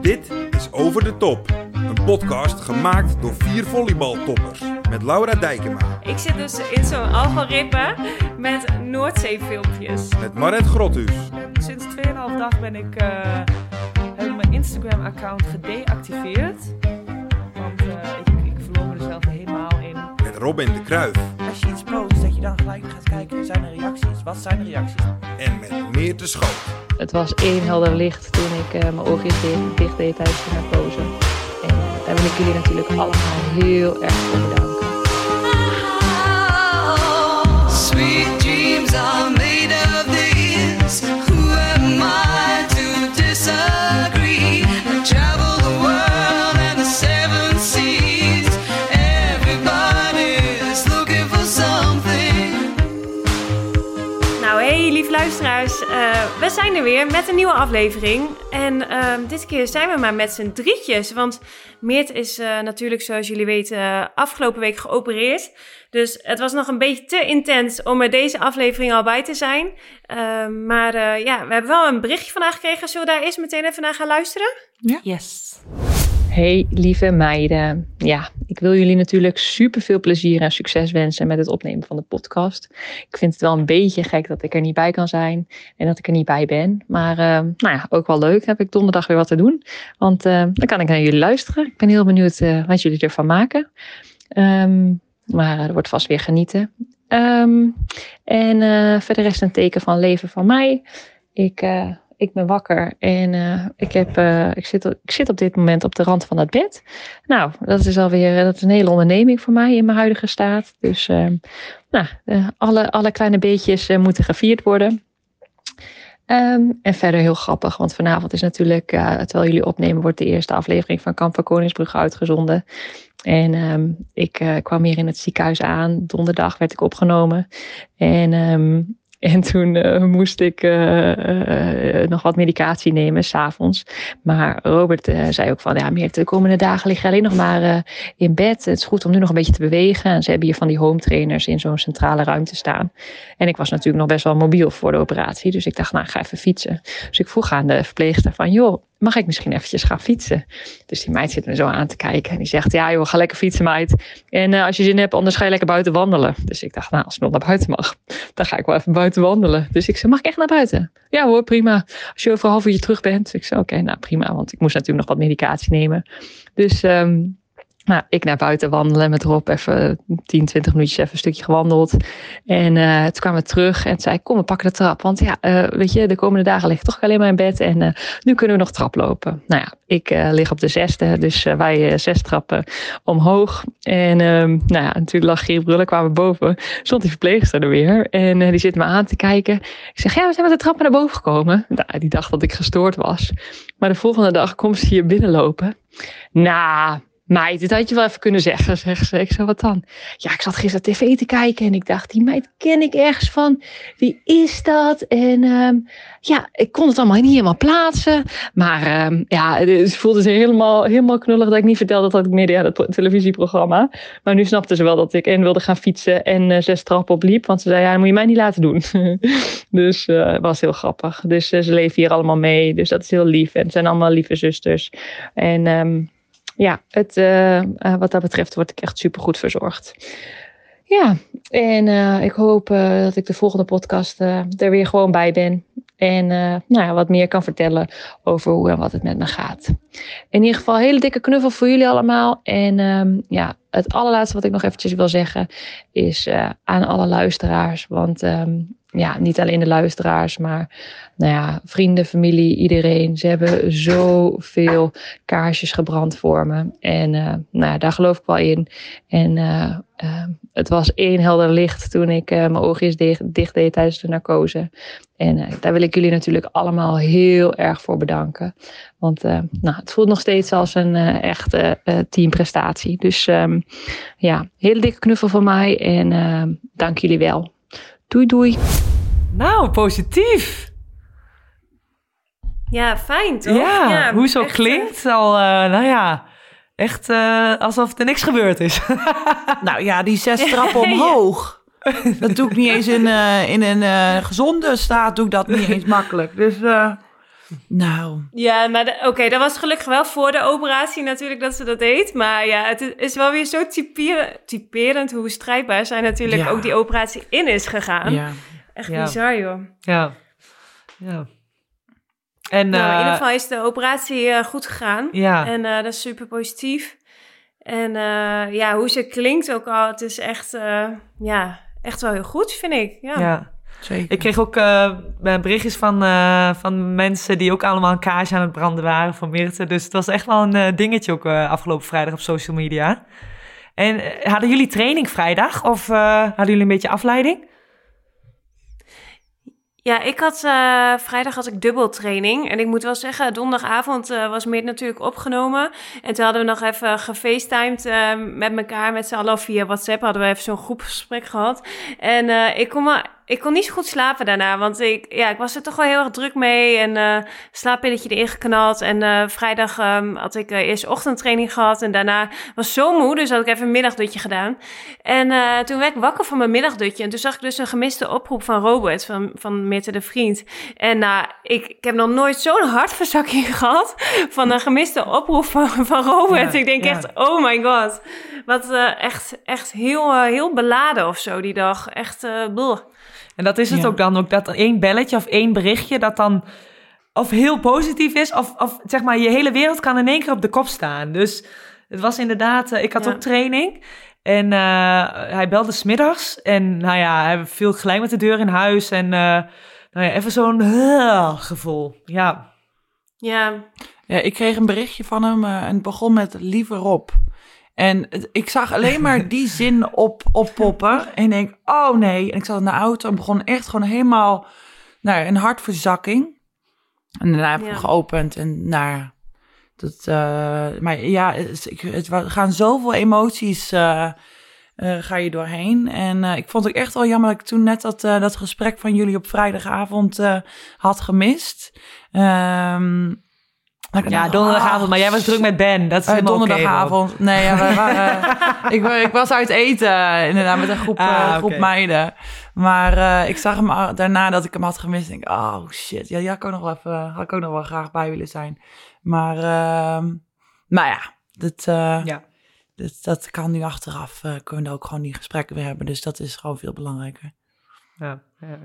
Dit is Over de Top. Een podcast gemaakt door vier volleybaltoppers. Met Laura Dijkema, Ik zit dus in zo'n algoritme met Noordzeefilmpjes. met Maret Grothuus, Sinds 2,5 dag ben ik, eh, heb ik mijn Instagram-account gedeactiveerd. Want eh, ik, ik verloor me er zelf helemaal in. met Robin de Kruif Als je iets post, je dan gelijk gaat kijken, zijn er reacties? Wat zijn de reacties? en met Meerte Schoot. Het was één helder licht toen ik eh, mijn ogen dicht, dicht deed tijdens de narcose. En daar wil ik jullie natuurlijk allemaal heel erg voor bedanken. Sweet dreams are made of this. We zijn er weer met een nieuwe aflevering. En ehm, dit keer zijn we maar met z'n drietjes. Want Meert is eh, natuurlijk, zoals jullie weten, afgelopen week geopereerd. Dus het was nog een beetje te intens om er deze aflevering al bij te zijn. Ehm, maar eh, ja, we hebben wel een berichtje vandaag gekregen. Zullen we daar eerst meteen even naar gaan luisteren? Yes. Hey lieve meiden. Ja, ik wil jullie natuurlijk super veel plezier en succes wensen met het opnemen van de podcast. Ik vind het wel een beetje gek dat ik er niet bij kan zijn en dat ik er niet bij ben. Maar eh, nou ja, ook wel leuk. Heb ik donderdag weer wat te doen. Want eh, dan kan ik naar jullie luisteren. Ik ben heel benieuwd eh, wat jullie ervan maken. Ehm, maar er wordt vast weer genieten. Ehm, en verder is een teken van leven van mij. Ik, ik ben wakker en eh, ik, heb, eh, ik, zit, ik zit op dit moment op de rand van het bed. Nou, dat is alweer dat is een hele onderneming voor mij in mijn huidige staat. Dus ehm, nou, eh, alle, alle kleine beetjes moeten gevierd worden. Ehm, en verder heel grappig, want vanavond is natuurlijk, terwijl jullie opnemen, wordt de eerste aflevering van Kamp van Koningsbrug uitgezonden. En ehm, ik kwam hier in het ziekenhuis aan. Donderdag werd ik opgenomen. En, en toen eh, moest ik eh, eh, nog wat medicatie nemen, s'avonds. Maar Robert zei ook van, ja de komende dagen lig je alleen nog maar in bed. Het is goed om nu nog een beetje te bewegen. En ze hebben hier van die home trainers in zo'n centrale ruimte staan. En ik was natuurlijk nog best wel mobiel voor de operatie. Dus ik dacht, nou, ik ga even fietsen. Dus ik vroeg aan de verpleegster van, joh, mag ik misschien eventjes gaan fietsen? Dus die meid zit me zo aan te kijken. En die zegt, ja joh, ga lekker fietsen meid. En eh, als je zin hebt, anders ga je lekker buiten wandelen. Dus ik dacht, nou, als ik nog naar buiten mag, dan ga ik wel even buiten wandelen. Dus ik zei, mag ik echt naar buiten? Ja hoor, prima. Als je over een half uurtje terug bent. Ik zei, oké, nou prima. Want ik moest natuurlijk nog wat medicatie nemen. Dus... ehm, nou, ik naar buiten wandelen met Rob even 10, 20 minuutjes even een stukje gewandeld. En eh, toen kwamen we terug en zei kom we pakken de trap. Want ja, eh, weet je, de komende dagen lig ik toch alleen maar in bed en eh, nu kunnen we nog traplopen. Nou ja, ik lig op de zesde, dus wij zes trappen omhoog. En ehm, nou ja, natuurlijk lag Geert Brullen, kwamen we boven. Stond die verpleegster er weer en die zit me aan te kijken. Ik zeg, ja, we zijn met de trappen naar boven gekomen. Nou, die dacht dat ik gestoord was. Maar de volgende dag komt ze hier binnenlopen. Nou, meid, dit had je wel even kunnen zeggen, zegt ze. Ik zo, wat dan? Ja, ik zat gisteren tv te kijken en ik dacht, die meid ken ik ergens van. Wie is dat? En ehm, ja, ik kon het allemaal niet helemaal plaatsen. Maar ehm, ja, het voelde ze helemaal, helemaal knullig dat ik niet vertelde dat ik media het televisieprogramma. Maar nu snapte ze wel dat ik en wilde gaan fietsen en eh, zes trappen opliep. Want ze zei, ja, moet je mij niet laten doen. dus het was heel grappig. Dus eh, ze leven hier allemaal mee. Dus dat is heel lief. En het zijn allemaal lieve zusters. En ehm, ja, het, eh, eh, wat dat betreft word ik echt super goed verzorgd. Ja, en eh, ik hoop dat ik de volgende podcast eh, er weer gewoon bij ben. En nou ja, wat meer kan vertellen over hoe en wat het met me gaat. In ieder geval, hele dikke knuffel voor jullie allemaal. En ehm, ja, het allerlaatste wat ik nog eventjes wil zeggen is aan alle luisteraars. Want ehm, ja, niet alleen de luisteraars, maar nou ja, vrienden, familie, iedereen. Ze hebben zoveel kaarsjes gebrand voor me. En eh, nou ja, daar geloof ik wel in. En eh, eh, het was één helder licht toen ik mijn oogjes dicht, deed tijdens de narcose. En daar wil ik jullie natuurlijk allemaal heel erg voor bedanken. Want nou, het voelt nog steeds als een echte teamprestatie. Dus ehm, ja, hele dikke knuffel van mij. En dank jullie wel. Doei doei. Nou, positief. Ja, fijn toch? Ja, hoe zo echt, klinkt al, eh, nou ja, echt eh, alsof er niks gebeurd is. Nou ja, die zes trappen omhoog. Dat doe ik niet eens in, eh, in een eh, gezonde staat, doe ik dat niet eens makkelijk. Dus, eh, nou, eh, Ja, maar oké, dat was gelukkig wel voor de operatie natuurlijk dat ze dat deed. Maar ja, het is- wel weer zo typeren- typerend hoe strijdbaar zij natuurlijk Ja. ook die operatie in is gegaan. ja. Echt Ja. bizar, joh. ja. ja. En nou, in eh, ieder geval is de operatie eh, goed gegaan. ja, En eh, dat is super positief. En eh, ja, hoe ze klinkt ook al, het is echt, eh, ja, echt wel heel goed, vind ik. Ja. Zeker. Ik kreeg ook eh, berichtjes van, eh, van mensen die ook allemaal een kaarsje aan het branden waren van Mirte. Dus het was echt wel een dingetje ook afgelopen vrijdag op social media. En hadden jullie training vrijdag of hadden jullie een beetje afleiding? Ja, ik had vrijdag had ik dubbeltraining. En ik moet wel zeggen, donderdagavond was Meert natuurlijk opgenomen. En toen hadden we nog even gefacetimed met elkaar, met z'n allen via WhatsApp. Hadden we even zo'n groepsgesprek gehad. En ik kon maar ik kon niet zo goed slapen daarna, want ik, ja, ik was er toch wel heel erg druk mee. En eh slaappilletje erin geknald. En eh, vrijdag ehm, had ik eh, eerst ochtendtraining gehad. En daarna was zo moe, dus had ik even een middagdutje gedaan. En toen werd ik wakker van mijn middagdutje. En toen zag ik dus een gemiste oproep van Robert, van, van Mitte de Vriend. En nou, ik, ik heb nog nooit zo'n hartverzakking gehad van een gemiste oproep van, van Robert. Ja, ik denk ja. echt, oh my god. Wat echt, echt heel, heel beladen of zo die dag. Echt, bleh. En dat is het Ja. ook dan, ook dat één belletje of één berichtje dat dan of heel positief is, of, of zeg maar je hele wereld kan in één keer op de kop staan. Dus het was inderdaad, eh, ik had Ja. ook training en eh, hij belde smiddags en nou ja, hij viel gelijk met de deur in huis en eh, nou ja, even zo'n uh, gevoel. Ja, Ja, Ja, ik kreeg een berichtje van hem en het begon met lieve Rob. En ik zag alleen maar die zin op, oppoppen. En ik denk, oh nee. En ik zat in de auto en begon echt gewoon helemaal nou, een hartverzakking. En daarna heb ik Ja. hem geopend en nou, dat, eh, maar ja, het, ik- gaan zoveel emoties eh, eh, ga je doorheen. En eh, ik vond het echt wel jammer dat ik toen net dat, eh, dat gesprek van jullie op vrijdagavond eh, had gemist. Ehm, ik ja dacht, donderdagavond, maar jij was druk met Ben. Dat is eh, donderdagavond. nee, ja, wij waren, ik, wa- ik was uit eten, eh, inderdaad, met een groep, Ah, eh, groep meiden. Maar eh, ik zag hem daarna dat ik hem had gemist. Denk, ik, oh shit, ja, die had ik ook nog wel even, had ik ook nog wel graag bij willen zijn. Maar, nou ja, dat, eh, Ja. dat, dat kan nu achteraf. eh, kunnen we ook gewoon die gesprekken weer hebben. Dus dat is gewoon veel belangrijker. Ja,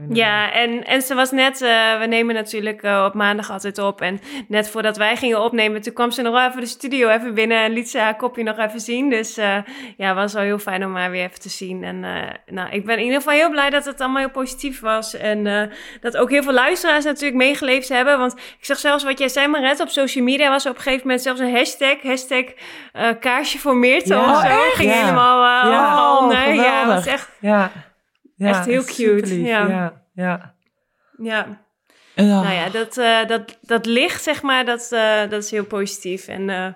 ja, en, en ze was net, eh, we nemen natuurlijk eh, op maandag altijd op. En net voordat wij gingen opnemen, toen kwam ze nog wel even de studio even binnen en liet ze haar kopje nog even zien. Dus eh, ja, was wel heel fijn om haar weer even te zien. En nou, ik ben in ieder geval heel blij dat het allemaal heel positief was. En dat ook heel veel luisteraars natuurlijk meegeleefd hebben. Want ik zag zelfs wat jij zei, Maret, op social media was er op een gegeven moment zelfs een hashtag, hashtag kaarsje voor Meerte Ja. of zo. Oh? Ging Ja. helemaal uh, Ja. overal Oh, onder. Ja, was echt, Ja. Ja, Echt heel cute, ja. ja, ja. ja. Nou ja, dat, eh, dat, dat licht, zeg maar, dat, eh, dat is heel positief. En eh,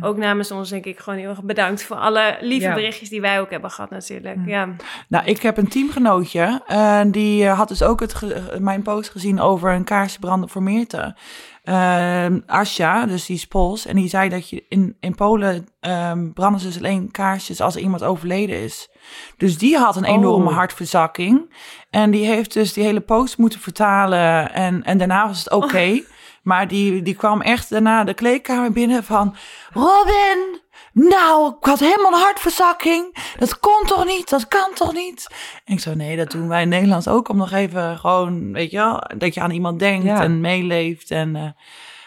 ook namens ons denk ik gewoon heel erg bedankt voor alle lieve Ja. berichtjes die wij ook hebben gehad natuurlijk. Ja, Nou, ik heb een teamgenootje. en die had dus ook het ge- mijn post gezien over een kaarsje branden voor Meerte. Ehm Asja, dus die is Pools. En die zei dat je in, in Polen ehm, branden ze dus alleen kaarsjes als er iemand overleden is. Dus die had een enorme Oh. hartverzakking. En die heeft dus die hele post moeten vertalen. En, en daarna was het oké. Maar die, die kwam echt daarna de kleedkamer binnen van... Robin, nou, ik had helemaal een hartverzakking. Dat kon toch niet? Dat kan toch niet? En ik zo, nee, dat doen wij in Nederland ook. Om nog even gewoon, weet je wel, dat je aan iemand denkt Ja. en meeleeft. En, eh,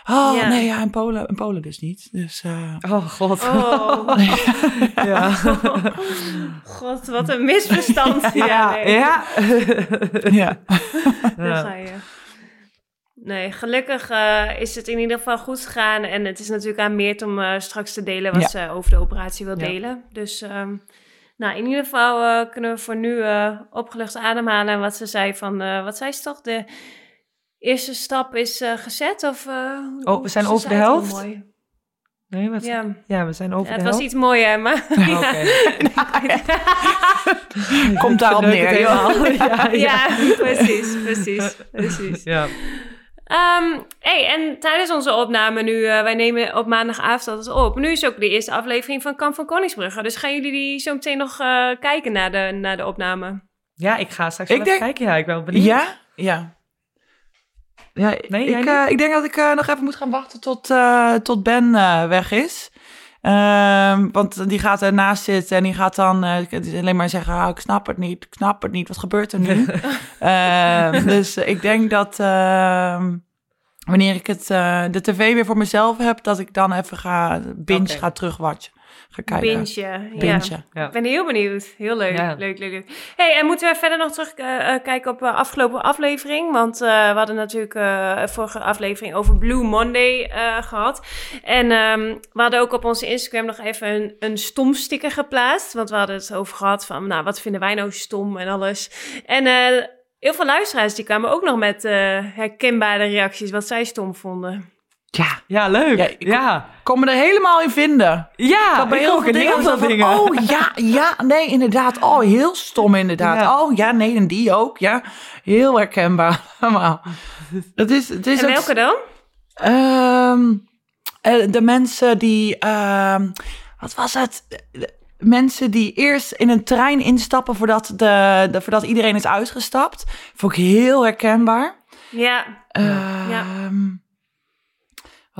Oh, Ja. nee, ja, in Polen, in Polen dus niet. Dus, eh, Oh god. Oh, Ja. god, wat een misverstand. Ja, nee. ja. ja. Daar ga je. Nee, gelukkig eh, is het in ieder geval goed gegaan. En het is natuurlijk aan Meert om eh, straks te delen wat Ja. ze over de operatie wil Ja. delen. Dus ehm, nou, in ieder geval eh, kunnen we voor nu eh, opgelucht ademhalen. En wat ze zei van, eh, wat zei ze toch? De eerste stap is eh, gezet? Of, eh, Oh, we zijn over de helft? mooi. Nee, wat? Ja. Ja, we zijn over Ja, de het was helft. iets mooier, maar... Oké. Komt daarop neer. Ja, ja. ja, precies, precies, precies. ja. Ehm, hey, en tijdens onze opname nu, eh, wij nemen op maandagavond altijd op. Nu is ook de eerste aflevering van Kamp van Koningsbrugge. Dus gaan jullie die zo meteen nog eh, kijken naar de, naar de opname? Ja, ik ga straks Ik wel even denk- kijken. Ja, ik ben wel benieuwd. Ja? Ja. Ja, Nee, ik, eh, ik denk dat ik eh, nog even moet gaan wachten tot, eh, tot Ben weg is. Ehm, want die gaat ernaast zitten en die gaat dan alleen maar zeggen... "Ah, ik snap het niet, ik snap het niet, wat gebeurt er nu? Ehm, dus ik denk dat ehm, wanneer ik het, de tv weer voor mezelf heb... dat ik dan even ga binge Oké. ga terugwatchen. Ga kijken. Bintje. Ja. Ik ben heel benieuwd. Heel leuk. Ja. Leuk, leuk, leuk. Hey, en moeten we verder nog terug eh, eh, kijken op de afgelopen aflevering? Want eh, we hadden natuurlijk eh vorige aflevering over Blue Monday eh, gehad. En ehm, we hadden ook op onze Instagram nog even een, een stom sticker geplaatst. Want we hadden het over gehad van, nou, wat vinden wij nou stom en alles. En eh, heel veel luisteraars die kwamen ook nog met eh, herkenbare reacties wat zij stom vonden. Ja, Ja, leuk. Ja, Ja, ik- ja. kon me er helemaal in vinden. ja had bij ik heel ook veel in dingen heel van. Oh ja, ja, nee, inderdaad. Oh, heel stom inderdaad. Ja. Oh ja, nee, en die ook. Ja, heel herkenbaar. allemaal. Het is, het is En welke dan? Ehm, eh, de mensen die, ehm, wat was het? Mensen die eerst in een trein instappen voordat, de, de, voordat iedereen is uitgestapt. Vond ik heel herkenbaar. Ja. Ehm,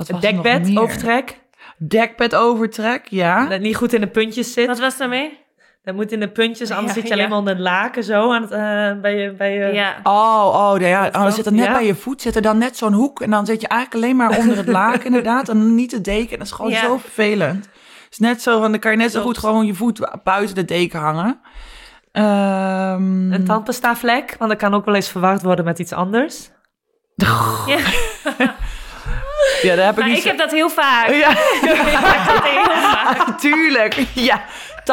Wat Het was nog dekbed, meer? overtrek. Dekbed overtrek, ja. Dat niet goed in de puntjes zit. Wat was daarmee? Dat moet in de puntjes, anders Ja, zit je alleen maar onder het laken zo aan het, eh, bij je... Bij je... Ja. Oh, oh, ja. oh dan zit er net Ja. bij je voet zit er dan net zo'n hoek. En dan zit je eigenlijk alleen maar onder het laken inderdaad. En niet de deken. En dat is gewoon Ja. zo vervelend. Het is net zo van, dan kan je net zo goed gewoon je voet buiten de deken hangen. Ehm, Een tandpasta vlek, want dat kan ook wel eens verward worden met iets anders. ja. Ja, daar heb ik Maar niet ik zo- heb dat heel vaak. Ja, Ik heb dat heel vaak. tuurlijk. Ja,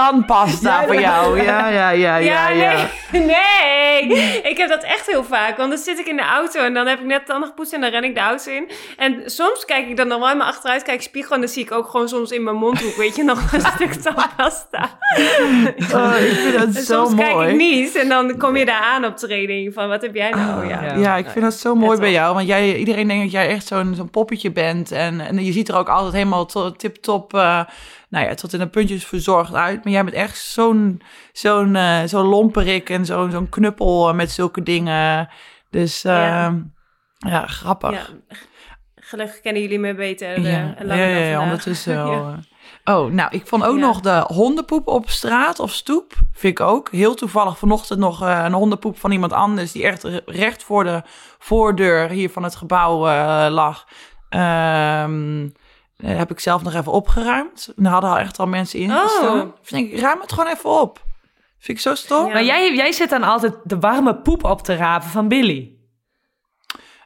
tandpasta voor jou. Ja, ja, ja, ja, ja. nee. Nee, ik heb dat echt heel vaak. Want dan zit ik in de auto en dan heb ik net tanden gepoetst en dan ren ik de auto in. En soms kijk ik dan nog wel in mijn achteruit, kijk spiegel en dan zie ik ook gewoon soms in mijn mondhoek, weet je, nog een stuk tandpasta. Oh, ik vind dat En zo soms kijk mooi. ik niet en dan kom je daar aan op training van, wat heb jij nou? ja. ja. Ja, ik vind dat zo mooi bij jou. Want jij, iedereen denkt dat jij echt zo'n zo'n poppetje bent. En, en je ziet er ook altijd helemaal to- tip-top, eh, nou ja, tot in de puntjes verzorgd uit. Maar jij bent echt zo'n zo'n eh, zo'n lomperik en zo'n zo'n knuppel eh, met zulke dingen. Dus eh, Ja. ja. grappig. Ja. Gelukkig kennen jullie me beter eh, Ja, ja, ja, ondertussen wel. Oh, nou, ik vond ook nog de hondenpoep op straat of stoep. Vind ik ook. Heel toevallig vanochtend nog een hondenpoep van iemand anders... die echt re- recht voor de voordeur hier van het gebouw lag. Ehm, eh, heb ik zelf nog even opgeruimd. En hadden al echt al mensen in Oh. gestaan. Vind ik, ruim het gewoon even op. Vind ik zo stom. Ja. Maar jij, jij zit dan altijd de warme poep op te rapen van Billy.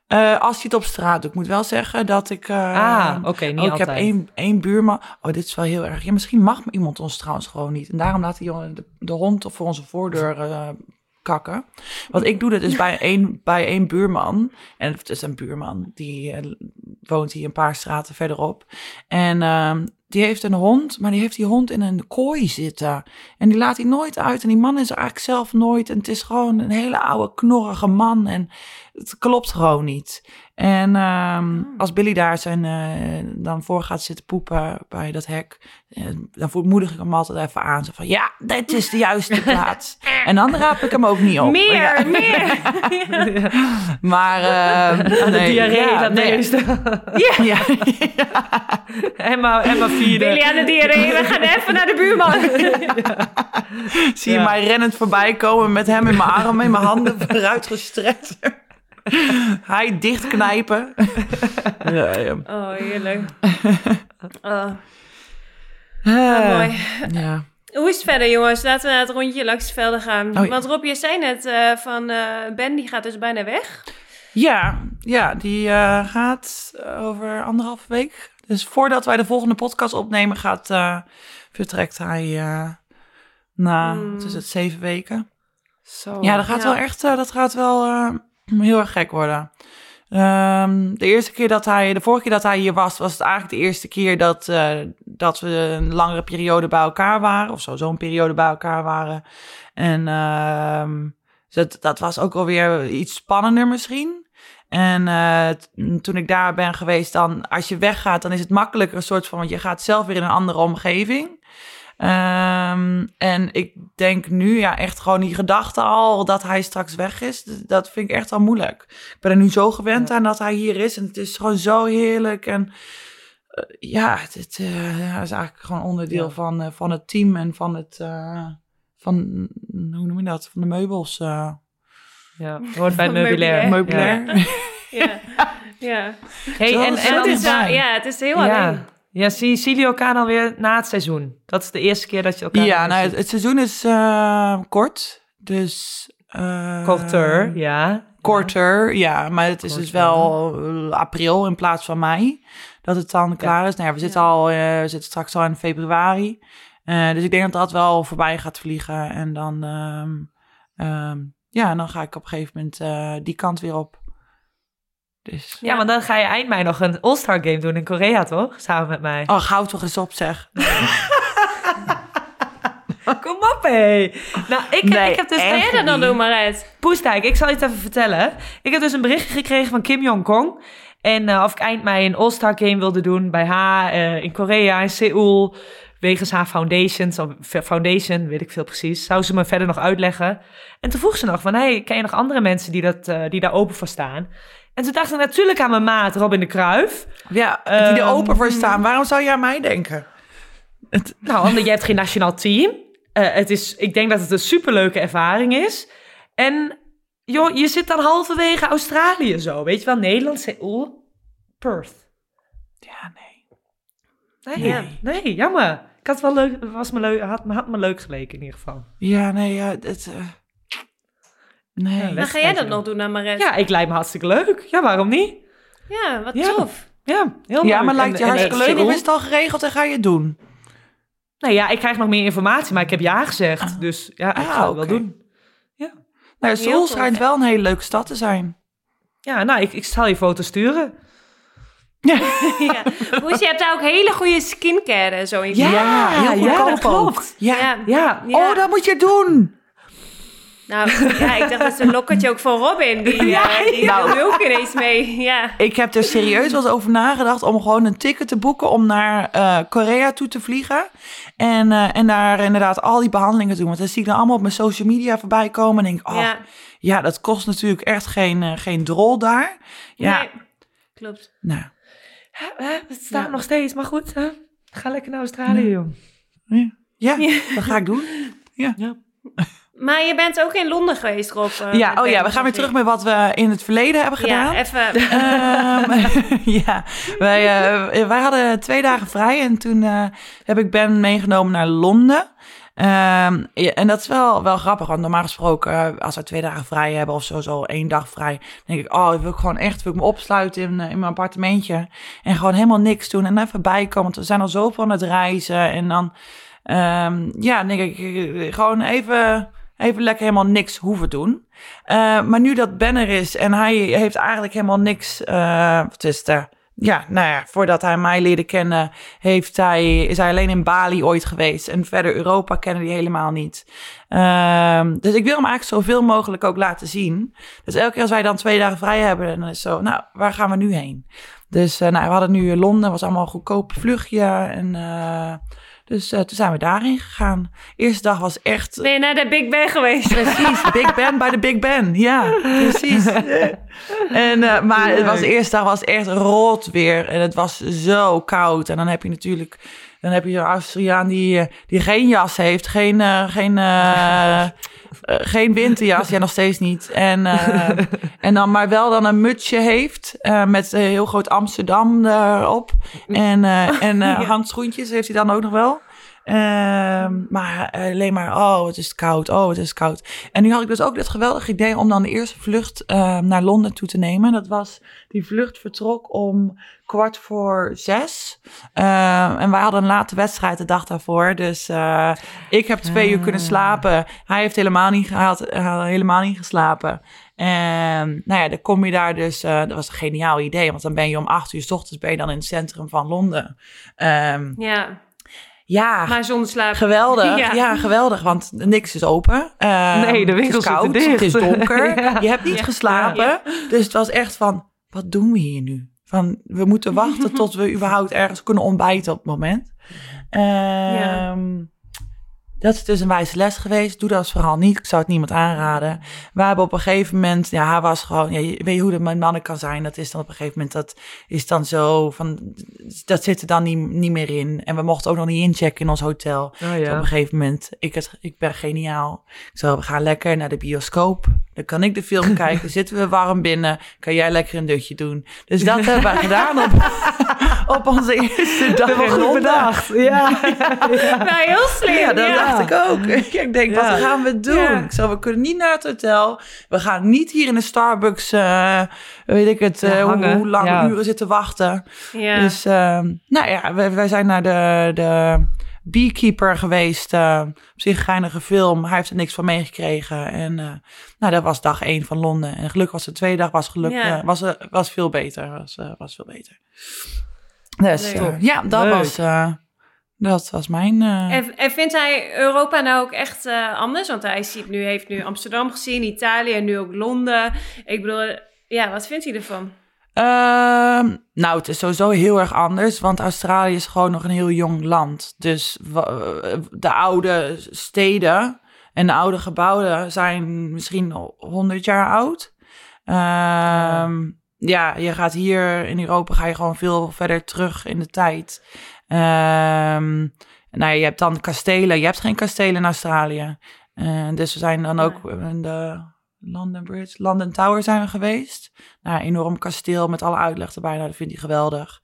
Eh, als je het op straat doet. Ik moet wel zeggen dat ik... eh, ah, oké, niet Oh, ik altijd. heb één, één buurman. Oh, dit is wel heel erg. Ja, misschien mag iemand ons trouwens gewoon niet. En daarom laat die jongen de, de hond voor onze voordeur kakken. Want ik doe dat dus bij één, bij één buurman. En het is een buurman die eh, woont hier een paar straten verderop. En ehm, die heeft een hond, maar die heeft die hond in een kooi zitten. En die laat hij nooit uit. En die man is er eigenlijk zelf nooit. En het is gewoon een hele oude, knorrige man. En het klopt gewoon niet. En ehm, als Billy daar zijn, eh, dan voor gaat zitten poepen bij dat hek, eh, dan moedig ik hem altijd even aan. Zo van, ja, dit is de juiste plaats. En dan raap ik hem ook niet op. Meer, Ja. meer. Maar, De nee, diarree, ja, dat nee. Ja, Emma, Emma vierde. Billy aan de diarree, we gaan even naar de buurman. zie je mij rennend voorbij komen met hem in mijn armen, in mijn handen vooruit gestrekt. Hij dichtknijpen. ja, ja. Oh, heerlijk. Oh, Eh, mooi. Ja. Hoe is het verder, jongens? Laten we naar het rondje langs de velden gaan. Oh, ja. Want Rob, je zei net eh, van eh, Ben, die gaat dus bijna weg. Ja, ja die eh, gaat over anderhalve week. Dus voordat wij de volgende podcast opnemen, gaat, eh, vertrekt hij eh, na, Hmm. wat is het, zeven weken. Zo. Ja, dat gaat Ja. wel echt, dat gaat wel eh, heel erg gek worden. Ehm, de eerste keer dat hij, de vorige keer dat hij hier was, was het eigenlijk de eerste keer dat, eh, dat we een langere periode bij elkaar waren. Of zo, zo'n periode bij elkaar waren. En ehm, dus dat, dat was ook alweer iets spannender misschien. En eh, toen ik daar ben geweest, dan als je weggaat, dan is het makkelijker een soort van, want je gaat zelf weer in een andere omgeving. Ehm, en ik denk nu ja echt gewoon die gedachte al dat hij straks weg is. Dat vind ik echt wel moeilijk. Ik ben er nu zo gewend aan dat hij hier is. En het is gewoon zo heerlijk. En eh, ja, het, het, eh, ja, is eigenlijk gewoon onderdeel Ja. van, eh, van het team en van het... eh, van, hoe noem je dat? Van de meubels. eh Ja, hoort bij het Meubilair. meubilair. Ja. ja. Hey, en, Het is, ja, het is heel ja. alleen. Ja, zien, zien jullie elkaar dan weer na het seizoen? Dat is de eerste keer dat je elkaar Ja, nou, het, seizoen is eh, kort. Dus... eh, Korter, ja. Korter, ja. Maar het is dus wel eh, april in plaats van mei. Dat het dan klaar is. Nou ja, we zitten, Ja. al, we zitten straks al in februari. Dus ik denk dat dat wel voorbij gaat vliegen. En dan, ehm, ehm, ja, en dan ga ik op een gegeven moment die kant weer op. Dus, Ja, want dan ga je eind mei nog een All-Star Game doen in Korea, toch? Samen met mij. oh, hou toch eens op, zeg. Kom op, hé. Nou, ik, Nee, ik heb dus... Ga jij dat dan doen, Maret? Poestijk, ik zal je het even vertellen. Ik heb dus een berichtje gekregen van Kim Jong-kong. En eh, of ik eind mei een All-Star Game wilde doen bij haar eh, in Korea, in Seoul. Wegens haar foundation, zo- foundation, weet ik veel precies. Zou ze me verder nog uitleggen. En toen vroeg ze nog van, hey, ken je nog andere mensen die, dat, eh, die daar open voor staan? En toen dacht ik natuurlijk aan mijn maat Robin de Kruif. Ja, die er Ehm, open voor staan. Waarom zou je aan mij denken? Het, Nou, omdat jij hebt geen nationaal team. Eh, het is, ik denk dat het een superleuke ervaring is. En joh, je zit dan halverwege Australië zo. Weet je wel, Nederland, Seoul, Perth. ja, nee. Nee, Ja. nee, jammer. Ik had wel leuk, was me leuk, had, had me leuk geleken in ieder geval. Ja, nee, ja, het... eh, nee. Ja, Dan ga jij dat nog doen dan, Maret? Ja, ik lijkt me hartstikke leuk. Ja, waarom niet? Ja, wat Ja. tof. Ja, heel ja, leuk. maar lijkt je en, hartstikke leuk. Of is het al geregeld en ga je het doen? Nee, ja, ik krijg nog meer informatie, maar ik heb ja gezegd. Dus ja, ik Ah, ga het wel doen. Nou, Heel Seoul schijnt wel een hele leuke stad te zijn. Ja, nou, ik, ik zal je foto sturen. Ja. Hoes, je hebt daar ook hele goede skincare en zo in. Ja, heel ja, goedkoop dat klopt. Ja. Ja. Ja, Ja. Oh, dat moet je doen. Nou, ja, ik dacht dat is een lokketje ook voor Robin. Die, Ja, eh, die ja. wil ook ineens mee. Ja. Ik heb er serieus wel eens over nagedacht om gewoon een ticket te boeken om naar eh, Korea toe te vliegen. En, eh, en daar inderdaad al die behandelingen te doen. Want dan zie ik dan allemaal op mijn social media voorbij komen. En denk ik, oh, ja. ja. dat kost natuurlijk echt geen, geen drol daar. Ja, Nee, klopt. nou, Het staat Ja. nog steeds, maar goed. Hè? Ga lekker naar Australië, joh. ja, dat ga ik doen. Maar je bent ook in Londen geweest, Rob. eh, Ja, oh ja, we gaan weer terug met wat we in het verleden hebben gedaan. Ja, even. Ehm, ja, wij, eh, wij hadden twee dagen vrij en toen eh, heb ik Ben meegenomen naar Londen. Ehm, ja, en dat is wel, wel grappig, want normaal gesproken, als we twee dagen vrij hebben of zo, zo één dag vrij, dan denk ik, oh, ik wil ik gewoon echt, wil ik me opsluiten in, in mijn appartementje en gewoon helemaal niks doen en even bijkomen, want we zijn al zoveel aan het reizen en dan, ehm, ja, denk ik, gewoon even, even lekker helemaal niks hoeven doen. Eh, maar nu dat Ben er is en hij heeft eigenlijk helemaal niks. eh, het is de, ja, nou ja, voordat hij mij leerde kennen, heeft hij, is hij alleen in Bali ooit geweest. En verder Europa kennen die helemaal niet. Ehm, dus ik wil hem eigenlijk zoveel mogelijk ook laten zien. Dus elke keer als wij dan twee dagen vrij hebben, dan is het zo, nou, waar gaan we nu heen? Dus eh, nou, we hadden nu Londen, was allemaal een goedkoop vluchtje. En, eh, Dus eh, toen zijn we daarheen gegaan. Eerste dag was echt... Ben je naar de Big Ben geweest? Precies, Big Ben bij de Big Ben. Ja, precies. En, eh, maar het was, de eerste dag was echt rot weer. En het was zo koud. En dan heb je natuurlijk... Dan heb je een Australiaan die, eh, die geen jas heeft. Geen, eh, geen, eh, geen winterjas. Ja, nog steeds niet. En, en dan maar wel dan een mutsje heeft. met heel groot Amsterdam erop. En, en handschoentjes heeft hij dan ook nog wel. Ehm, maar alleen maar, oh, het is koud, oh, het is koud. En nu had ik dus ook het geweldige idee om dan de eerste vlucht eh, naar Londen toe te nemen. Dat was, die vlucht vertrok om kwart voor zes. Ehm, en wij hadden een late wedstrijd de dag daarvoor. Dus eh, ik heb twee uur kunnen slapen. Hij heeft helemaal niet, hij had, hij had helemaal niet geslapen. En nou ja, dan kom je daar dus, eh, dat was een geniaal idee. Want dan ben je om acht uur s ochtends ben je dan in het centrum van Londen. Ehm, Ja, ja, maar zonder slaap. Geweldig, ja. Ja. geweldig, want niks is open. Ehm, Nee, de winkels Het is koud, dicht. het is donker, Ja. je hebt niet Ja. geslapen. Dus het was echt van, wat doen we hier nu? Van, we moeten wachten tot we überhaupt ergens kunnen ontbijten op het moment. Ehm, Dat is dus een wijze les geweest. Doe dat vooral niet. Ik zou het niemand aanraden. We hebben op een gegeven moment, ja, hij was gewoon, ja, weet je hoe dat met mannen kan zijn? Dat is dan op een gegeven moment, dat is dan zo van, dat zit er dan niet, niet meer in. En we mochten ook nog niet inchecken in ons hotel. Oh Dus op een gegeven moment, ik, het, ik ben geniaal. Ik zo, we gaan lekker naar de bioscoop. Dan kan ik de film kijken. Zitten we warm binnen. Kan jij lekker een dutje doen. Dus dat hebben we gedaan op, op onze eerste dag in Londen. Ja. Nou, heel slim. Ja, dat ja. dacht ik ook. Ik denk, Ja. wat gaan we doen? Ik zo, we kunnen niet naar het hotel. We gaan niet hier in de Starbucks, eh, weet ik het, eh, hoe, lang uren zitten wachten. Ja. Dus, ehm, nou ja, wij, wij zijn naar de, de Beekeeper geweest. eh, op zich een geinige film. Hij heeft er niks van meegekregen. En eh, nou, dat was dag één van Londen. En gelukkig was de tweede dag was, geluk, Ja. eh, was, eh, was veel beter. Was, eh, was veel beter. Dus ja, dat Leuk. was, eh, dat was mijn... eh, En, en vindt hij Europa nou ook echt eh, anders? Want hij ziet nu, heeft nu Amsterdam gezien, Italië en nu ook Londen. Ik bedoel, ja, wat vindt hij ervan? Ehm, nou, het is sowieso heel erg anders, want Australië is gewoon nog een heel jong land. Dus de oude steden en de oude gebouwen zijn misschien al 100 jaar oud. Ehm, ja, je gaat hier in Europa ga je gewoon veel verder terug in de tijd. Ehm, nou, je hebt dan kastelen. Je hebt geen kastelen in Australië. Eh, dus we zijn dan ook in de London Bridge, London Tower zijn we geweest. Nou, een enorm kasteel met alle uitleg erbij. Nou, dat vindt hij geweldig.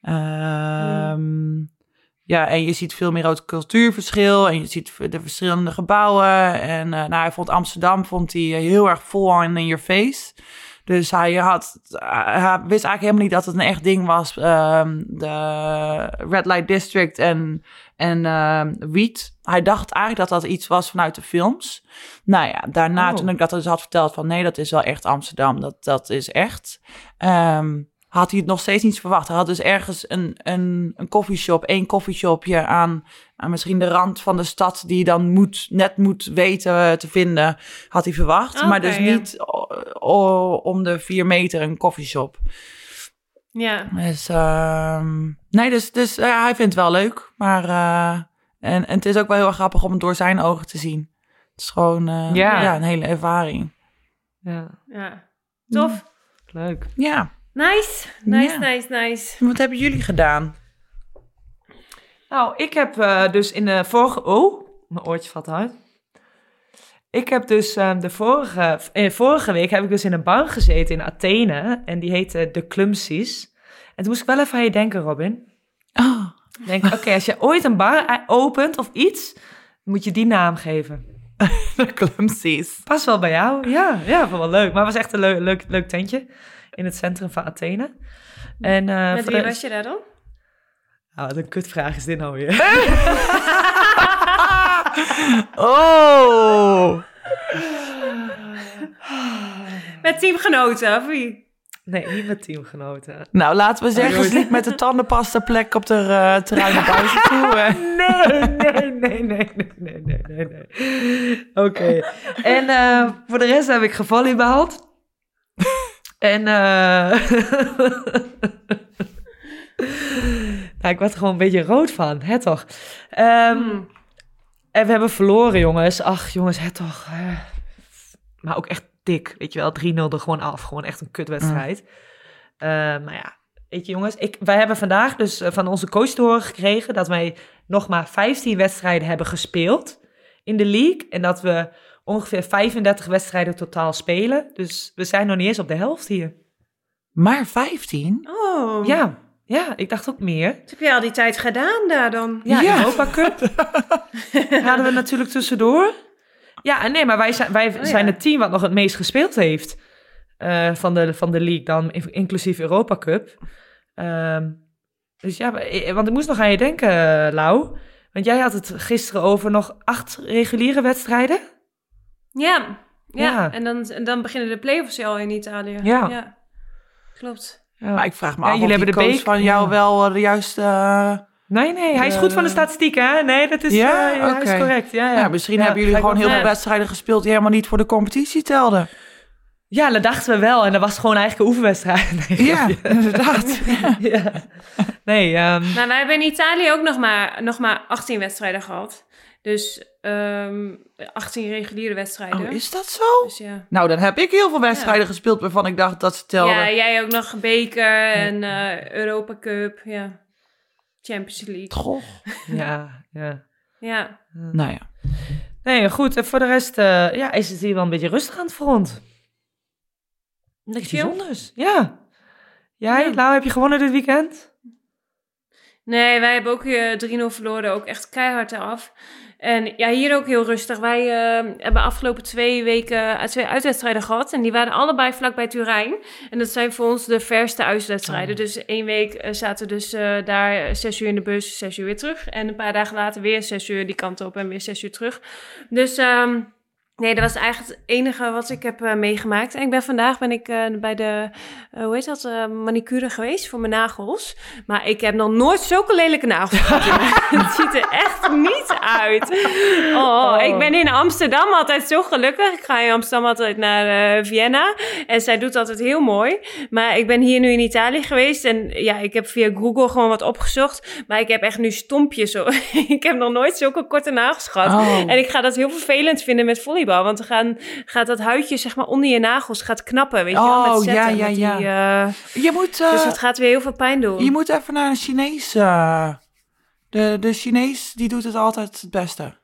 Ehm, Ja, en je ziet veel meer het cultuurverschil. En je ziet de verschillende gebouwen. En eh, nou, hij vond Amsterdam vond hij heel erg full on in your face. Dus hij, had, hij wist eigenlijk helemaal niet dat het een echt ding was. ehm, de Red Light District en, en ehm Wiet. Hij dacht eigenlijk dat dat iets was vanuit de films. Nou ja, daarna Oh. toen ik dat dus had verteld van nee, dat is wel echt Amsterdam. Dat, dat is echt. Ehm, had hij het nog steeds niet verwacht. Hij had dus ergens een, een, een koffieshop, één koffieshopje aan, aan misschien de rand van de stad... die je dan moet, net moet weten eh, te vinden, had hij verwacht. Maar dus ja. niet o- o- om de vier meter een koffieshop. Ja. Dus, ehm, nee, dus, dus eh, hij vindt het wel leuk. Maar eh, en, en het is ook wel heel erg grappig om het door zijn ogen te zien. Het is gewoon eh, Ja. ja. een hele ervaring. Ja, ja. Tof. leuk. Ja, Nice. Nice, Ja. nice, nice. wat hebben jullie gedaan? Nou, ik heb eh, dus in de vorige... Oh, mijn oortje valt uit. Ik heb dus eh, de vorige, eh, vorige week heb ik dus in een bar gezeten in Athene. En die heette The Clumsies. En toen moest ik wel even aan je denken, Robin. Oh, Ik denk, oké, als je ooit een bar eh, opent of iets, moet je die naam geven. de clumsies. Past wel bij jou. Ja, ja, vond wel leuk. Maar het was echt een leuk, leuk, leuk tentje in het centrum van Athene. Hm. En, eh, Met wie was je daar dan? Nou, wat een kutvraag is dit nou weer. oh! Met teamgenoten, of wie? Nee, niet met teamgenoten. Nou, laten we oh, zeggen, ze met de tandenpasta plek op de uh, terrein naar buiten toe. Nee, nee, nee, nee, nee, nee, nee, nee. Oké. En eh, voor de rest heb ik gevolleybald. En Nou, ik word er gewoon een beetje rood van, hè toch? Ehm, Hmm. En we hebben verloren, jongens. Ach, jongens, hè toch. Maar ook echt dik, weet je wel. 3-0 er gewoon af. Gewoon echt een kutwedstrijd. Eh, maar ja, weet je jongens. Ik, wij hebben vandaag dus eh, van onze coach te horen gekregen... dat wij nog maar 15 wedstrijden hebben gespeeld in de league. En dat we ongeveer 35 wedstrijden totaal spelen. Dus we zijn nog niet eens op de helft hier. Maar 15? Oh, Ja, ja, ik dacht ook meer. Wat heb je al die tijd gedaan daar dan? Ja, Ja. Europa Cup hadden we natuurlijk tussendoor. Ja, en nee, maar wij zijn, wij Oh, ja. zijn het team wat nog het meest gespeeld heeft eh, van, de, van de league dan, in- inclusief Europa Cup. Ehm, dus ja, want ik moest nog aan je denken, eh, Lau. Want jij had het gisteren over nog acht reguliere wedstrijden. Ja, ja. Ja. En, dan, en dan beginnen de play-offs al in Italië. Ja. Klopt. Ja. Maar ik vraag me Ja, af jullie of die hebben de coach beek- van jou ja. wel eh, de juiste... eh, Nee, nee, hij is goed van de Eh, statistiek, hè? Nee, dat is, Ja? eh, ja, hij is correct. Ja, ja. ja, misschien Ja, hebben jullie gewoon heel veel wedstrijden gespeeld... die helemaal niet voor de competitie telden. Ja, dat dachten we wel. En dat was gewoon eigenlijk een oefenwedstrijd. Nee, Ja, grapje. inderdaad. ja. Nee, ehm, Nou, wij hebben in Italië ook nog maar, nog maar 18 wedstrijden gehad. Dus ehm 18 reguliere wedstrijden. Oh, is dat zo? Dus ja. Nou, dan heb ik heel veel wedstrijden gespeeld... waarvan ik dacht dat ze telden. ja, jij ook nog beker en eh, Europa Cup. Ja. Champions League. Goh. ja, ja. Ja. Nou ja. Nee, goed. En voor de rest eh, ja, is het hier wel een beetje rustig aan het front. Niks bijzonders. Ja. Jij, Ja. Lau, heb je gewonnen dit weekend? Nee, wij hebben ook eh 3-0 verloren. Ook echt keihard eraf. En ja, hier ook heel rustig. Wij eh, hebben afgelopen twee weken eh, twee uitwedstrijden gehad. En die waren allebei vlakbij Turijn. En dat zijn voor ons de verste uitwedstrijden. Dus één week eh, zaten we dus eh, daar zes uur in de bus, zes uur weer terug. En een paar dagen later weer zes uur die kant op en weer zes uur terug. Dus ehm, nee, dat was eigenlijk het enige wat ik heb eh, meegemaakt. En ik ben vandaag ben ik eh, bij de, eh, hoe heet dat, manicure geweest voor mijn nagels. Maar ik heb nog nooit zulke lelijke nagels gehad. Het ziet er echt niet uit. Oh, Oh. ik ben in Amsterdam altijd zo gelukkig. Ik ga in Amsterdam altijd naar Vienna. En zij doet altijd heel mooi. Maar ik ben hier nu in Italië geweest. En ja, ik heb via Google gewoon wat opgezocht. Maar ik heb echt nu stompjes. Ik heb nog nooit zulke korte nagels gehad. Oh. En ik ga dat heel vervelend vinden met volleybal. Want dan gaan, gaat dat huidje zeg maar onder je nagels gaat knappen. Weet je wel, met Oh, zetten. ja, ja, met die, ja. eh, Je moet, eh, dus het gaat weer heel veel pijn doen. je moet even naar een Chinees... eh, de, de Chinees, die doet het altijd het beste.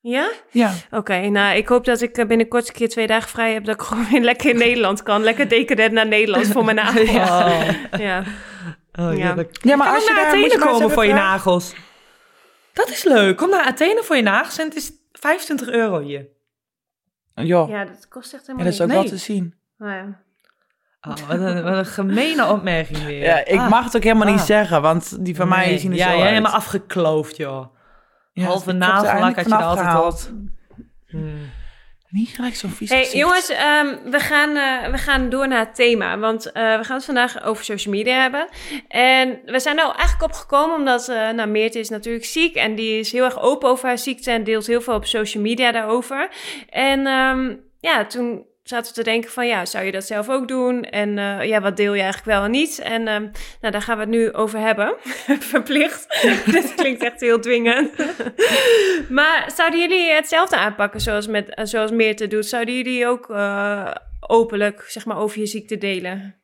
Ja? Ja. Oké, nou ik hoop dat ik eh, binnenkort een keer twee dagen vrij heb. Dat ik gewoon weer lekker in Nederland kan. Lekker decadent naar Nederland voor mijn nagels. Ja. ja. Oh, Ja. heerlijk. Ja, maar Kom als je naar daar... Athene komen voor je nagels. Dat is leuk. Kom naar Athene voor je nagels en het is 25 euro hier. Joh, ja, dat kost echt ja, helemaal dat is ook wel te zien. Ja. Oh, wat, een, wat een gemene opmerking weer. Ja, ik Ah. mag het ook helemaal niet Ah. zeggen, want die van mij zien er ja, zo jij helemaal afgekloofd, joh. Ja, halve eindelijk had je er altijd. Hmm. Niet gelijk zo'n vies Hey, gezicht. jongens, ehm, we, gaan, eh, we gaan door naar het thema. Want eh, we gaan het vandaag over social media hebben. En we zijn nou eigenlijk opgekomen omdat eh nou, Meerte is natuurlijk ziek. En die is heel erg open over haar ziekte en deelt heel veel op social media daarover. En ehm, ja, toen zaten we te denken van ja, zou je dat zelf ook doen? En eh, ja, wat deel je eigenlijk wel en niet? En ehm, nou, daar gaan we het nu over hebben. Verplicht. Dit klinkt echt heel dwingend. maar zouden jullie hetzelfde aanpakken zoals, met, eh, zoals Meerte doet? Zouden jullie ook eh, openlijk zeg maar, over je ziekte delen?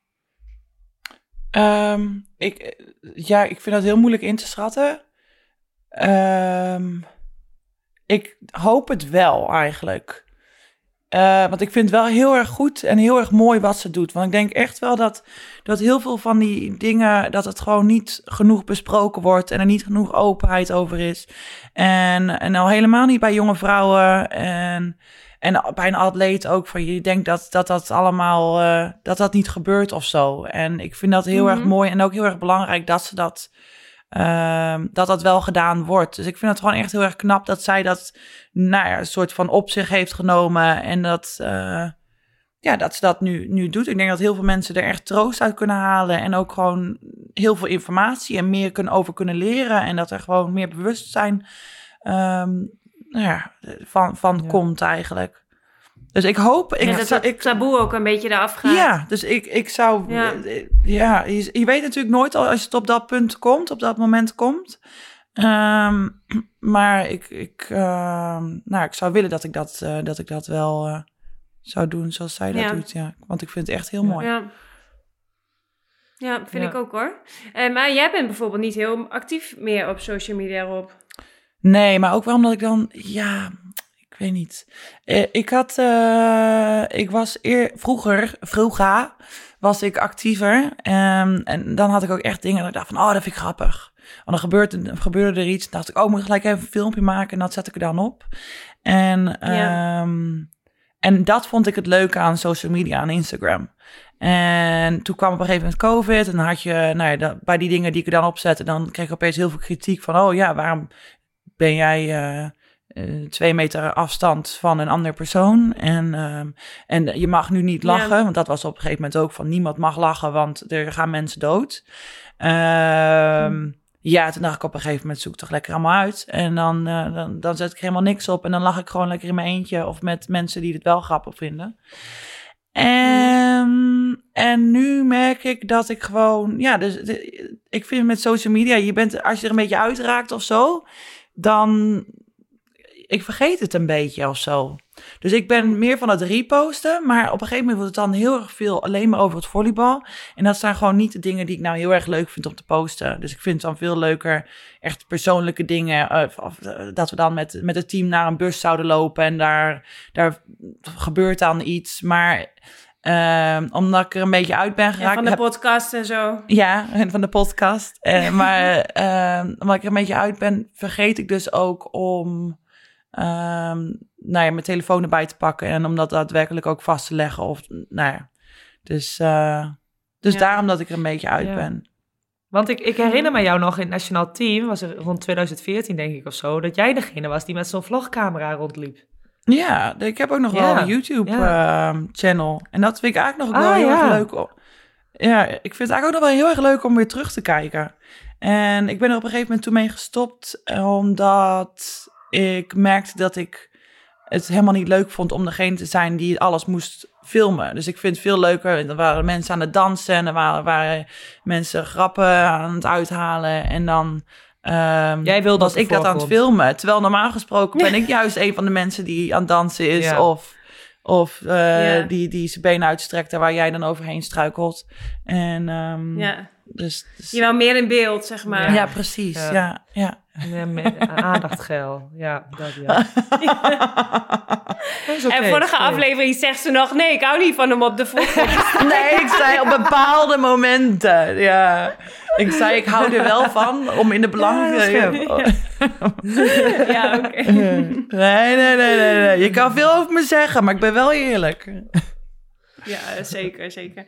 Ehm, ik, ja, ik vind dat heel moeilijk in te schatten. Ehm, ik hoop het wel eigenlijk. Eh, want ik vind het wel heel erg goed en heel erg mooi wat ze doet. Want ik denk echt wel dat, dat heel veel van die dingen, dat het gewoon niet genoeg besproken wordt en er niet genoeg openheid over is. En, en al helemaal niet bij jonge vrouwen en, en bij een atleet ook. Van je denkt dat dat, dat allemaal, eh, dat dat niet gebeurt of zo. En ik vind dat heel erg Mhm. mooi en ook heel erg belangrijk dat ze dat, ehm, dat dat wel gedaan wordt. Dus ik vind het gewoon echt heel erg knap dat zij dat, nou ja, een soort van op zich heeft genomen. En dat, eh, ja, dat ze dat nu, nu doet. Ik denk dat heel veel mensen er echt troost uit kunnen halen. En ook gewoon heel veel informatie en meer kunnen over kunnen leren. En dat er gewoon meer bewustzijn ehm, nou ja, van, van Ja. komt eigenlijk. Dus ik hoop... Ik, dat zou- het ik, taboe ook een beetje eraf gaat. ja, dus ik, ik zou... Ja. Je, je weet natuurlijk nooit al als het op dat punt komt, op dat moment komt. Ehm, maar ik, ik, ehm, nou, ik zou willen dat ik dat, eh, dat, ik dat wel eh, zou doen zoals zij dat Ja. doet. Ja. Want ik vind het echt heel mooi. Ja. Ja, vind Ja. ik ook hoor. Eh, maar jij bent bijvoorbeeld niet heel actief meer op social media, Rob. Nee, maar ook wel omdat ik dan, ja, weet niet. Eh, ik had, eh, ik was eer, vroeger, vroeger was ik actiever. Ehm, en dan had ik ook echt dingen dat ik dacht van, oh, dat vind ik grappig. Want dan gebeurde, gebeurde er iets. Dan dacht ik, oh, moet ik gelijk even een filmpje maken. En dat zet ik er dan op. En, Ja. ehm, en dat vond ik het leuke aan social media, aan Instagram. En toen kwam op een gegeven moment COVID. En dan had je, nou ja, dat- bij die dingen die ik er dan opzette, dan kreeg ik opeens heel veel kritiek van, oh ja, waarom ben jij eh, eh, twee meter afstand van een ander persoon? En, ehm, en je mag nu niet Ja. lachen, want dat was op een gegeven moment ook van niemand mag lachen, want er gaan mensen dood. Ehm, Ja, toen dacht ik op een gegeven moment zoek toch lekker allemaal uit. En dan, eh, dan, dan zet ik helemaal niks op. En dan lach ik gewoon lekker in mijn eentje. Of met mensen die het wel grappig vinden. En, en nu merk ik dat ik gewoon... Ja, dus de- ik vind met social media... Je bent, als je er een beetje uitraakt of zo... Dan... Ik vergeet het een beetje of zo. Dus ik ben meer van het reposten. Maar op een gegeven moment wordt het dan heel erg veel alleen maar over het volleybal. En dat zijn gewoon niet de dingen die ik nou heel erg leuk vind om te posten. Dus ik vind het dan veel leuker, echt persoonlijke dingen. eh, of, of, eh, dat we dan met, met het team naar een bus zouden lopen en daar, daar gebeurt dan iets. Maar ehm, omdat ik er een beetje uit ben Ja, geraakt. van de heb- podcast en zo. ja, van de podcast. Eh, maar ehm, omdat ik er een beetje uit ben, vergeet ik dus ook om ehm, nou ja, mijn telefoon erbij te pakken. En om dat daadwerkelijk ook vast te leggen. Of, nou ja. Dus, eh, dus Ja. daarom dat ik er een beetje uit Ja. ben. Want ik, ik herinner me jou nog in het nationaal team, was er rond 2014 denk ik of zo, dat jij degene was die met zo'n vlogcamera rondliep. Ja, ik heb ook nog Ja, wel een YouTube-channel. en dat vind ik eigenlijk nog wel Ah, heel ja. erg leuk. Ja, ik vind het eigenlijk ook nog wel heel erg leuk om weer terug te kijken. En ik ben er op een gegeven moment toen mee gestopt, eh, omdat ik merkte dat ik het helemaal niet leuk vond om degene te zijn die alles moest filmen. Dus ik vind het veel leuker. Er waren mensen aan het dansen en er waren, waren mensen grappen aan het uithalen. En dan ehm, Jij was op de ik dat aan het filmen. Terwijl normaal gesproken ben ik juist een van de mensen die aan het dansen is. Ja. Of, of eh, die, die zijn benen uitstrekt en waar jij dan overheen struikelt. En ehm, Ja. dus, dus- Je wel meer in beeld, zeg maar. ja. precies. Ja. Ja, ja. Ja, met aandachtgeil. Ja, dat ja. Dat is oké, En vorige aflevering zegt ze nog... Nee, ik hou niet van hem op de voorgrond. Nee, ik zei op bepaalde momenten. Ja. Ik zei, ik hou er wel van om in de belang... Ja, ja, oké. Nee, nee, nee, nee, nee. Je kan veel over me zeggen, maar ik ben wel eerlijk. Ja, zeker, zeker.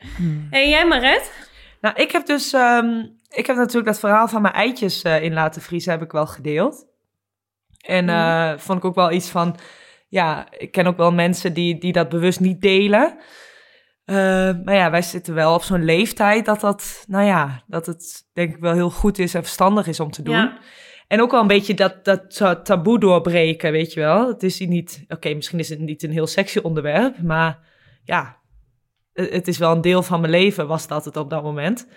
En jij, Maret? Nou, ik heb dus, ehm, ik heb natuurlijk dat verhaal van mijn eitjes eh, in laten vriezen, heb ik wel gedeeld. En eh, vond ik ook wel iets van, ja, ik ken ook wel mensen die, die dat bewust niet delen. Eh, maar ja, wij zitten wel op zo'n leeftijd dat dat, nou ja, dat het denk ik wel heel goed is en verstandig is om te doen. Ja. En ook wel een beetje dat, dat ta- taboe doorbreken, weet je wel. Het is hier niet, oké, misschien is het niet een heel sexy onderwerp, maar ja, het is wel een deel van mijn leven, was dat het op dat moment.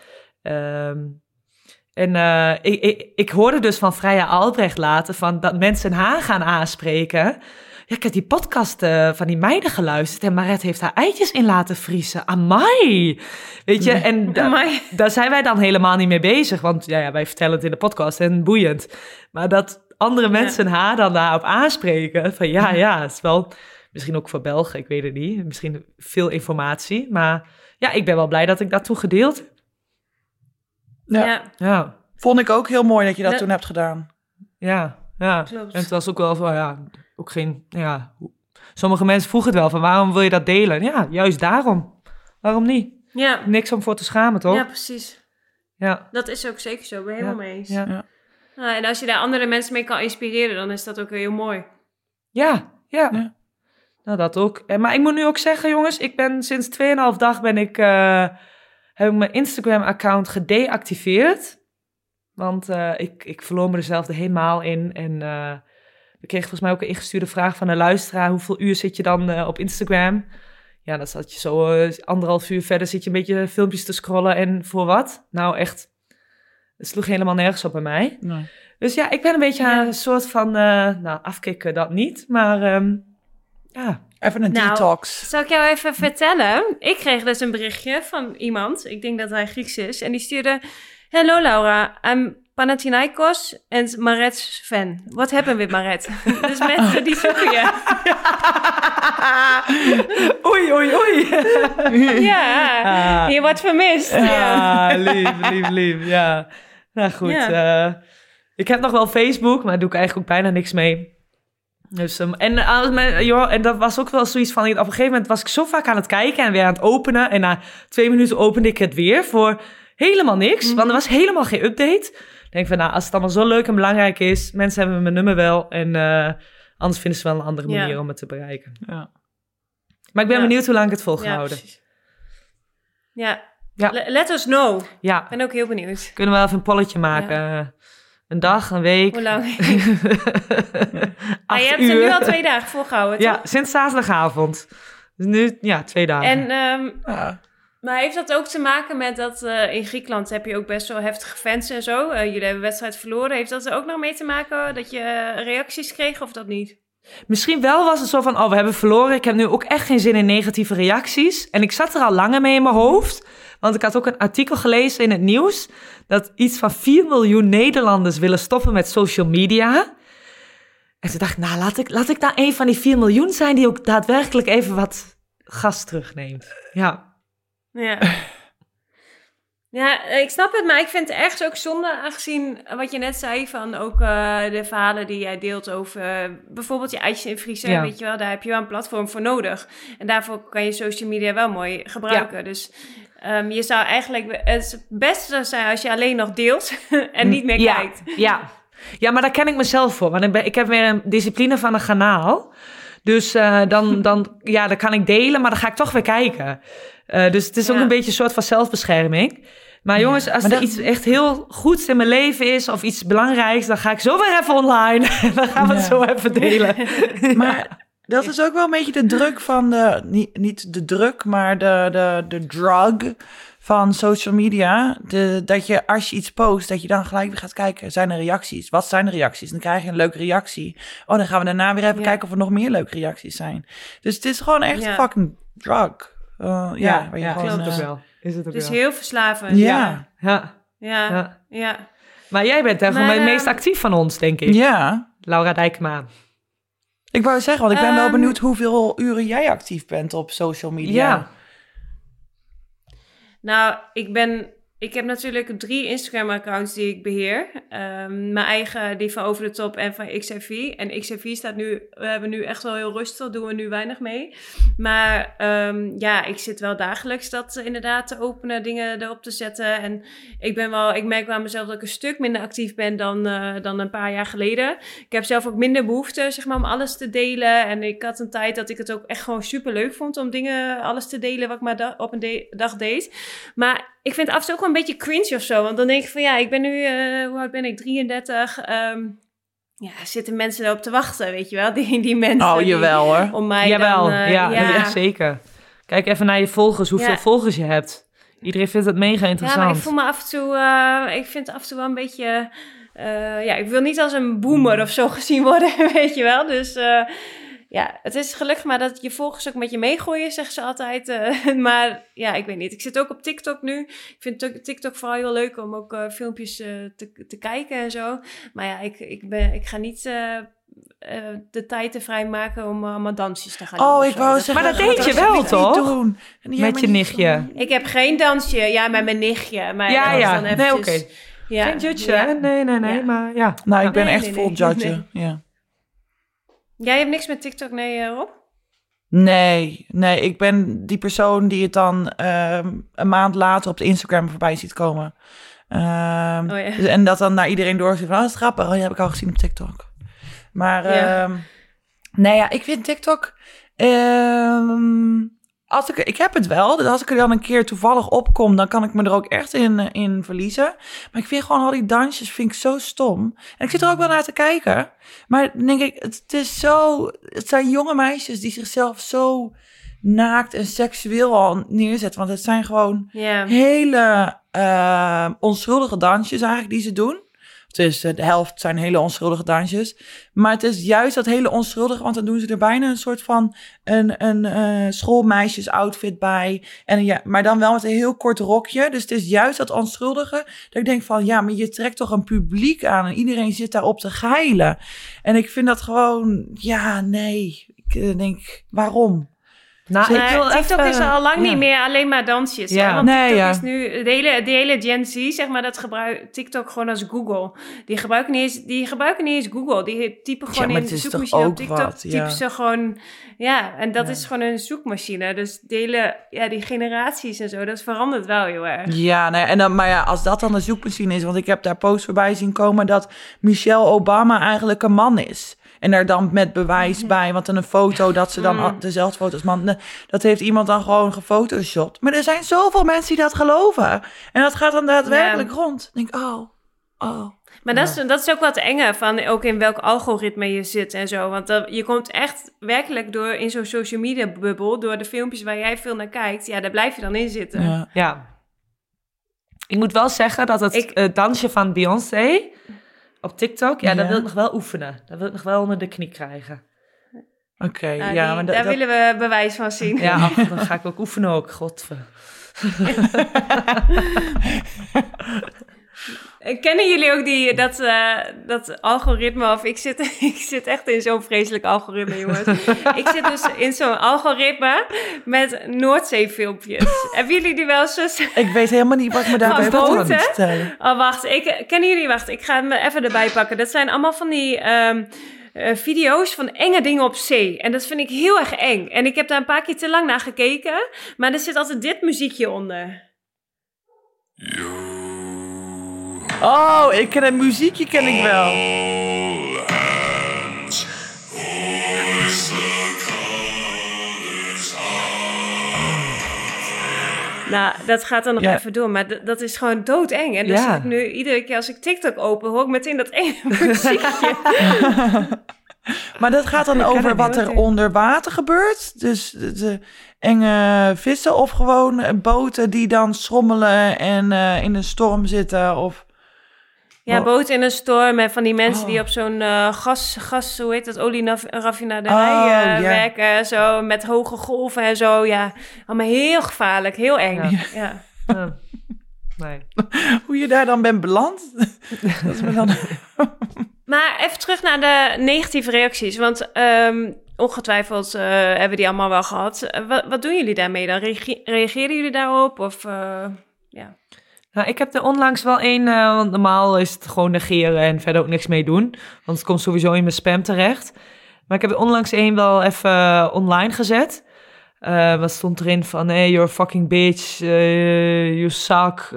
Ehm, en eh, ik, ik, ik hoorde dus van Freya Albrecht later van dat mensen haar gaan aanspreken. Ja, ik heb die podcast eh, van die meiden geluisterd en Maret heeft haar eitjes in laten vriezen. Amai! Weet je, en da- daar zijn wij dan helemaal niet mee bezig. Want ja, ja, wij vertellen het in de podcast en boeiend. Maar dat andere mensen haar dan daarop aanspreken. Van ja, ja, het is wel... Misschien ook voor Belgen, ik weet het niet. Misschien veel informatie. Maar ja, ik ben wel blij dat ik dat toen gedeeld heb. Ja. Ja, Ja, Vond ik ook heel mooi dat je dat Ja. toen hebt gedaan. ja, ja. Klopt. En het was ook wel van, ja, ook geen... Ja, sommige mensen vroegen het wel van, waarom wil je dat delen? Ja, juist daarom. Waarom niet? ja. Niks om voor te schamen, toch? ja precies. Ja, Dat is ook zeker zo. Ik ben helemaal Ja, mee eens. ja. Ja. Nou, en als je daar andere mensen mee kan inspireren, dan is dat ook weer heel mooi. Ja, ja. Ja. Nou, dat ook. En, maar ik moet nu ook zeggen, jongens, ik ben sinds 2,5 dag ben ik, eh, heb ik mijn Instagram-account gedeactiveerd. Want eh, ik, ik verloor me er zelf helemaal in. En eh, we kregen volgens mij ook een ingestuurde vraag van een luisteraar. Hoeveel uur zit je dan eh, op Instagram? Ja, dan zat je zo anderhalf uur verder, zit je een beetje filmpjes te scrollen. En voor wat? Nou, echt, het sloeg helemaal nergens op bij mij. Nee. Dus ja, ik ben een beetje een soort van, nou, afkicken dat niet. Maar ehm, ja, Even een Nou, detox. Zal ik jou even vertellen? Ik kreeg dus een berichtje van iemand, ik denk dat hij Grieks is, en die stuurde... Hello Laura, I'm Panathinaikos and Maret's fan. What happened with Maret? dus mensen die zoeken je. oei, oei, oei. Ja, Ah. je wordt vermist. Ja. Ah, lief, lief, lief. Ja, nou goed. Ja. eh, ik heb nog wel Facebook, maar daar doe ik eigenlijk ook bijna niks mee. Dus, ehm, en, eh, mijn- joh, en dat was ook wel zoiets van... Op een gegeven moment was ik zo vaak aan het kijken en weer aan het openen. En na twee minuten opende ik het weer voor helemaal niks. Want er was helemaal geen update. Ik denk van, nou, als het allemaal zo leuk en belangrijk is... Mensen hebben mijn nummer wel. En eh, anders vinden ze wel een andere Ja. manier om het te bereiken. Ja. Maar ik ben Ja. benieuwd hoe lang ik het volgehouden. Ja, Ja. Le- let us know. Ik Ja, ben ook heel benieuwd. kunnen we wel even een polletje maken. Een dag, een week. Hoe lang? Maar je hebt uur. er nu al twee dagen volgehouden, Ja, toch? sinds zaterdagavond. Dus nu, ja, twee dagen. En, ehm, Ja. maar heeft dat ook te maken met dat eh, in Griekenland heb je ook best wel heftige fans en zo? Eh, jullie hebben wedstrijd verloren. Heeft dat er ook nog mee te maken dat je eh, reacties kreeg of dat niet? Misschien wel was het zo van, oh, we hebben verloren. Ik heb nu ook echt geen zin in negatieve reacties. En ik zat er al langer mee in mijn hoofd. Want ik had ook een artikel gelezen in het nieuws... dat iets van 4 miljoen Nederlanders willen stoppen met social media. En toen dacht ik, nou, laat ik, laat ik daar een van die 4 miljoen zijn... die ook daadwerkelijk even wat gas terugneemt. Ja, Ja. Ja, ik snap het, maar ik vind het ergens ook zonde, aangezien wat je net zei van ook eh, de verhalen die jij deelt over eh, bijvoorbeeld je eitjes in Ja. weet je wel, daar heb je wel een platform voor nodig. En daarvoor kan je social media wel mooi gebruiken. Dus ehm, je zou eigenlijk, het beste zijn als je alleen nog deelt en niet meer ja, kijkt. Ja. ja, maar daar ken ik mezelf voor. Want ik, ben, ik heb weer een discipline van een kanaal. Dus eh, dan, dan, ja, dan kan ik delen, maar dan ga ik toch weer kijken. Eh, dus het is ook een beetje een soort van zelfbescherming. Maar jongens, als maar er dat- iets echt heel goeds in mijn leven is... of iets belangrijks, dan ga ik zo weer even online. dan gaan we het Ja. zo even delen. Maar dat is ook wel een beetje de druk van de... Niet, niet de druk, maar de, de, de drug van social media. De, dat je als je iets post, dat je dan gelijk weer gaat kijken. Zijn er reacties? Wat zijn de reacties? Dan krijg je een leuke reactie. Oh, dan gaan we daarna weer even Ja. kijken of er nog meer leuke reacties zijn. Dus het is gewoon echt Ja. een fucking drug. Uh, ja, waar je ja, gewoon, is het ook eh, wel. Is het ook Dus wel. heel verslavend. Ja. Ja, Ja, ja, ja. ja. Maar jij bent eigenlijk Maar, het meest actief van ons, denk ik. Ja. Laura Dijkma. Ik wou zeggen, want ik ben wel Ehm, benieuwd hoeveel uren jij actief bent op social media. Ja. Nou, ik ben. Ik heb natuurlijk drie Instagram-accounts die ik beheer. Ehm, mijn eigen, die van Over de Top en van XRV. En XRV staat nu, we hebben nu echt wel heel rustig, doen we nu weinig mee. Maar ehm, ja, ik zit wel dagelijks dat eh, inderdaad te openen, dingen erop te zetten. En ik ben wel, ik merk wel mezelf dat ik een stuk minder actief ben dan, eh, dan een paar jaar geleden. Ik heb zelf ook minder behoefte, zeg maar, om alles te delen. En ik had een tijd dat ik het ook echt gewoon super leuk vond om dingen, alles te delen wat ik maar op een dag deed. Maar ik vind het af en toe ook wel een beetje cringe of zo. Want dan denk ik van ja, ik ben nu, eh, hoe oud ben ik? 33. ehm, ja, zitten mensen erop te wachten, weet je wel? Die, die mensen. Oh, die jawel hoor. Om mij Jawel, dan, eh, ja, ja. ja, zeker. Kijk even naar je volgers, hoeveel Ja. volgers je hebt. Iedereen vindt het mega Ja, interessant. maar ik voel me af en toe, eh, ik vind het af en toe wel een beetje, ja, ik wil niet als een boomer of zo gezien worden, weet je wel. Dus ja, het is gelukkig maar dat je volgers ook met je meegooien, zeggen ze altijd. eh, maar ja, ik weet niet. Ik zit ook op TikTok nu. Ik vind Tik- TikTok vooral heel leuk om ook eh, filmpjes eh, te, te kijken en zo. Maar ja, ik, ik, ben, ik ga niet... eh, eh, de tijd te vrijmaken om allemaal dansjes te gaan doen. Oh, ik wou zeggen... Maar dat deed je wel, toch? Met je nichtje. Ik heb geen dansje. Ja, met mijn nichtje. Maar Ja, ja. Dan Nee, oké. Ja. Geen judge, ja. hè? Nee, nee, nee, Ja. maar ja. Nou, ik ben Nee, echt nee, vol nee. judgen. Ja. Jij hebt niks met TikTok, nee, eh, Rob? Nee, nee, ik ben die persoon die het dan ehm, een maand later op de Instagram voorbij ziet komen. Ehm, Oh ja. dus- En dat dan naar iedereen doorziet van, oh, dat is grappig. Oh, die heb ik al gezien op TikTok. Maar Ja. ehm, nee, ja, ik vind TikTok... ehm, als ik, ik heb het wel. Dus als ik er dan een keer toevallig opkom, dan kan ik me er ook echt in, eh, in verliezen. Maar ik vind gewoon al die dansjes vind ik zo stom. En ik zit er ook wel naar te kijken. Maar dan denk ik, het, het is zo. Het zijn jonge meisjes die zichzelf zo naakt en seksueel al neerzetten. Want het zijn gewoon hele eh, onschuldige dansjes eigenlijk die ze doen. Eh, de helft zijn hele onschuldige dansjes. Maar het is juist dat hele onschuldige, want dan doen ze er bijna een soort van een, een eh schoolmeisjes outfit bij. En ja, maar dan wel met een heel kort rokje. Dus het is juist dat onschuldige. Dat ik denk van ja, maar je trekt toch een publiek aan en iedereen zit daarop te geilen. En ik vind dat gewoon, ja, nee. Ik eh, denk, waarom? Nou, ik wil TikTok even- is al lang ja. niet meer alleen maar dansjes. Ja. hè? Want Nee, TikTok ja. is nu de hele, de hele Gen Z, zeg maar, dat gebruikt TikTok gewoon als Google. Die gebruiken niet eens, die gebruiken niet eens Google. Die typen gewoon maar in de zoekmachine op TikTok. wat, ja. Typen ze gewoon, ja, en dat Ja. is gewoon een zoekmachine. Dus de hele, ja, die generaties en zo, dat verandert wel heel erg. Ja, nee, en dan, maar ja, als dat dan de zoekmachine is, want ik heb daar posts voorbij zien komen dat Michelle Obama eigenlijk een man is. En daar dan met bewijs bij, want dan een foto dat ze dan Mm. a- dezelfde foto als man. Dat heeft iemand dan gewoon gefotoshopt. Maar er zijn zoveel mensen die dat geloven. En dat gaat dan daadwerkelijk rond. Ik denk, oh, oh. Maar dat, is, dat is ook wat enge van ook in welk algoritme je zit en zo. Want dat, je komt echt werkelijk door in zo'n social media bubbel, door de filmpjes waar jij veel naar kijkt, ja, daar blijf je dan in zitten. Ja. Ja. Ik moet wel zeggen dat het Ik- dansje van Beyoncé op TikTok, ja, dat Ja. wil ik nog wel oefenen. Dat wil ik nog wel onder de knie krijgen. Oké, Nou, ja, die- maar dat- daar dat- willen we bewijs van zien. Ja, ach, dan ga ik ook oefenen ook, godver. Kennen jullie ook die, dat, eh, dat algoritme? Of ik zit, ik zit echt in zo'n vreselijk algoritme, jongens. ik zit dus in zo'n algoritme met Noordzee-filmpjes. Hebben jullie die wel eens? ik weet helemaal niet wat ik me daarbij voor moet stellen. Oh, wacht. Ik, kennen jullie? Wacht, ik ga hem even erbij pakken. Dat zijn allemaal van die ehm, eh, video's van enge dingen op zee. En dat vind ik heel erg eng. En ik heb daar een paar keer te lang naar gekeken. Maar er zit altijd dit muziekje onder. Oh, ik ken het muziekje ken ik wel. Nou, dat gaat dan nog Ja. even door. Maar dat is gewoon doodeng. En dus Ja. zit ik nu, iedere keer als ik TikTok open, hoor ik meteen dat enge muziekje. Maar dat gaat dan over wat er onder water gebeurt. Dus de, de enge vissen of gewoon boten die dan schommelen en eh, in een storm zitten. Of... Ja, Oh. boot in een storm en van die mensen die Oh. op zo'n eh, gas, gas, hoe heet dat, olieraffinaderij Oh, werken. Zo met hoge golven en zo. Ja, allemaal heel gevaarlijk, heel eng. Ja. Ja. Nee. Hoe je daar dan bent beland. dat is me dan... Maar even terug naar de negatieve reacties. Want ehm, ongetwijfeld eh, hebben die allemaal wel gehad. Eh, wat, wat doen jullie daarmee dan? Reage- reageren jullie daarop? Of, eh, ja. Nou, ik heb er onlangs wel één, eh, want normaal is het gewoon negeren en verder ook niks mee doen. Want het komt sowieso in mijn spam terecht. Maar ik heb er onlangs één wel even online gezet. Eh, wat stond erin van, hey, you're a fucking bitch, eh, you suck,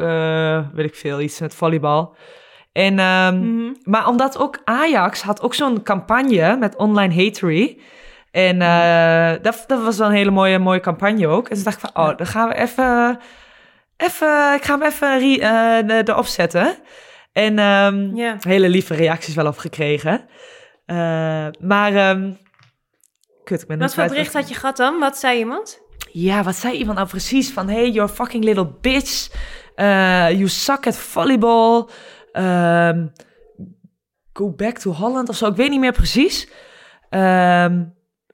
weet ik veel, iets met volleybal. En, ehm, Mhm. Maar omdat ook Ajax had ook zo'n campagne met online hatery. En eh, dat, dat was wel een hele mooie, mooie campagne ook. En toen dacht ik van, oh, dan gaan we even... even ik ga hem even re- eh, de- erop zetten. En ehm, hele lieve reacties wel op gekregen. Eh, maar... ehm, kut, ik ben Wat voor bericht had je gehad dan? Wat zei iemand? ja, wat zei iemand nou precies? Van, hey, you're a fucking little bitch. Eh, you suck at volleyball. Ehm, go back to Holland of zo. Ik weet niet meer precies. Ehm,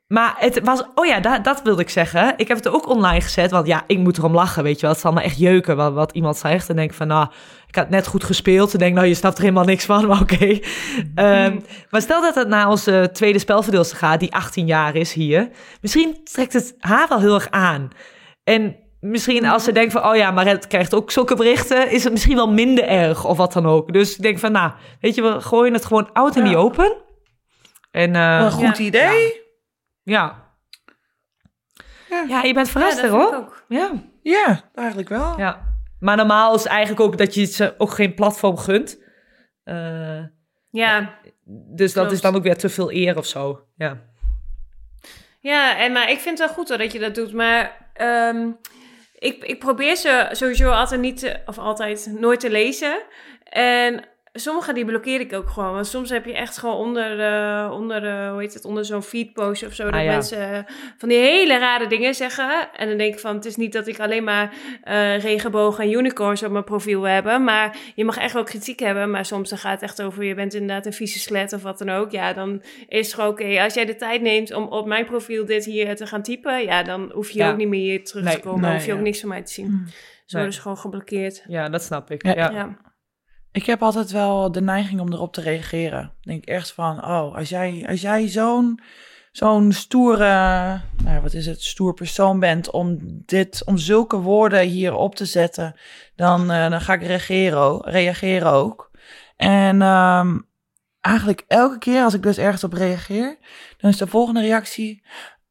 maar het was... Oh ja, da- dat wilde ik zeggen. Ik heb het ook online gezet. Want ja, ik moet erom lachen, weet je wel. Het zal me echt jeuken wat, wat iemand zegt. En denk van, nou, ik had net goed gespeeld. En denk, nou, je snapt er helemaal niks van. Maar oké. Ehm, maar stel dat het naar onze tweede spelverdeelster gaat, die 18 jaar is hier. Misschien trekt het haar wel heel erg aan. En misschien als ze denkt van, oh ja, maar het krijgt ook zulke berichten, is het misschien wel minder erg of wat dan ook. Dus ik denk van, nou, weet je, we gooien het gewoon out in Ja. the open. En eh, Een goed Ja. idee. ja. Ja. ja. je bent verrast hoor. ook. Ja. Ja, eigenlijk wel. ja. Maar normaal is eigenlijk ook dat je ze ook geen platform gunt. Eh, Ja, dus dat Klopt. is dan ook weer te veel eer of zo. Ja. Ja, en, maar ik vind het wel goed hoor dat je dat doet. Maar ehm, ik, ik probeer ze sowieso altijd niet, te, of altijd nooit te lezen. En sommige die blokkeer ik ook gewoon. Want soms heb je echt gewoon onder, eh, onder eh, hoe heet het, onder zo'n feedpost of zo, dat Ah, ja. mensen eh, van die hele rare dingen zeggen. En dan denk ik van, het is niet dat ik alleen maar eh, regenbogen en unicorns op mijn profiel hebben. Maar je mag echt wel kritiek hebben. Maar soms dan gaat het echt over, je bent inderdaad een vieze slet of wat dan ook. Ja, dan is het gewoon oké. Als jij de tijd neemt om op mijn profiel dit hier te gaan typen, ja, dan hoef je Ja. ook niet meer hier terug Nee, te komen. nee, hoef je ook niks van mij te zien. Mm. Zo Nee. ze gewoon geblokkeerd. Ja, dat snap ik. Ja. Ik heb altijd wel de neiging om erop te reageren. Ik denk echt van, oh, als jij, als jij zo'n zo'n stoere, nou wat is het, stoer persoon bent om dit, om zulke woorden hier op te zetten, dan, eh, dan ga ik reageren, reageren ook. En ehm, eigenlijk elke keer als ik dus ergens op reageer, dan is de volgende reactie,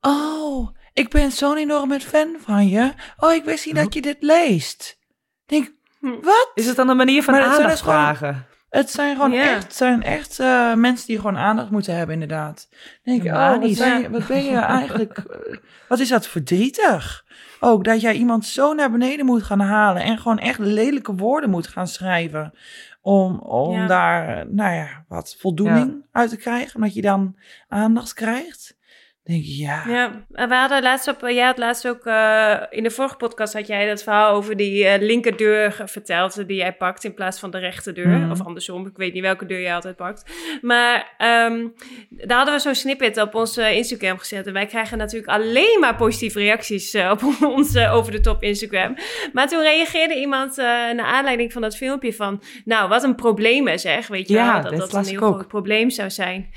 oh, ik ben zo'n enorme fan van je. Oh, ik wist niet dat je dit leest. Ik denk. Wat? Is het dan een manier van Maar het zijn aandacht dus gewoon- vragen? Het zijn gewoon echt, het zijn echt eh, mensen die gewoon aandacht moeten hebben, inderdaad. Dan denk ik, Ja, oh, wat niet. ben, je, wat ben je eigenlijk, eh, wat is dat verdrietig? Ook dat jij iemand zo naar beneden moet gaan halen en gewoon echt lelijke woorden moet gaan schrijven. Om, om Ja. daar, nou ja, wat voldoening uit te krijgen, omdat je dan aandacht krijgt. Denk ik, ja. Ja, en we hadden laatst op, jij had laatst ook eh, in de vorige podcast had jij dat verhaal over die eh, linkerdeur verteld die jij pakt in plaats van de rechterdeur. Mhm. Of andersom, ik weet niet welke deur jij altijd pakt. Maar ehm, daar hadden we zo'n snippet op ons eh, Instagram gezet. En wij krijgen natuurlijk alleen maar positieve reacties eh, op ons eh, over de top Instagram. Maar toen reageerde iemand naar aanleiding van dat filmpje van, nou, wat een probleem is, zeg. Weet je Ja, wel, dat dat dat een heel groot probleem zou zijn.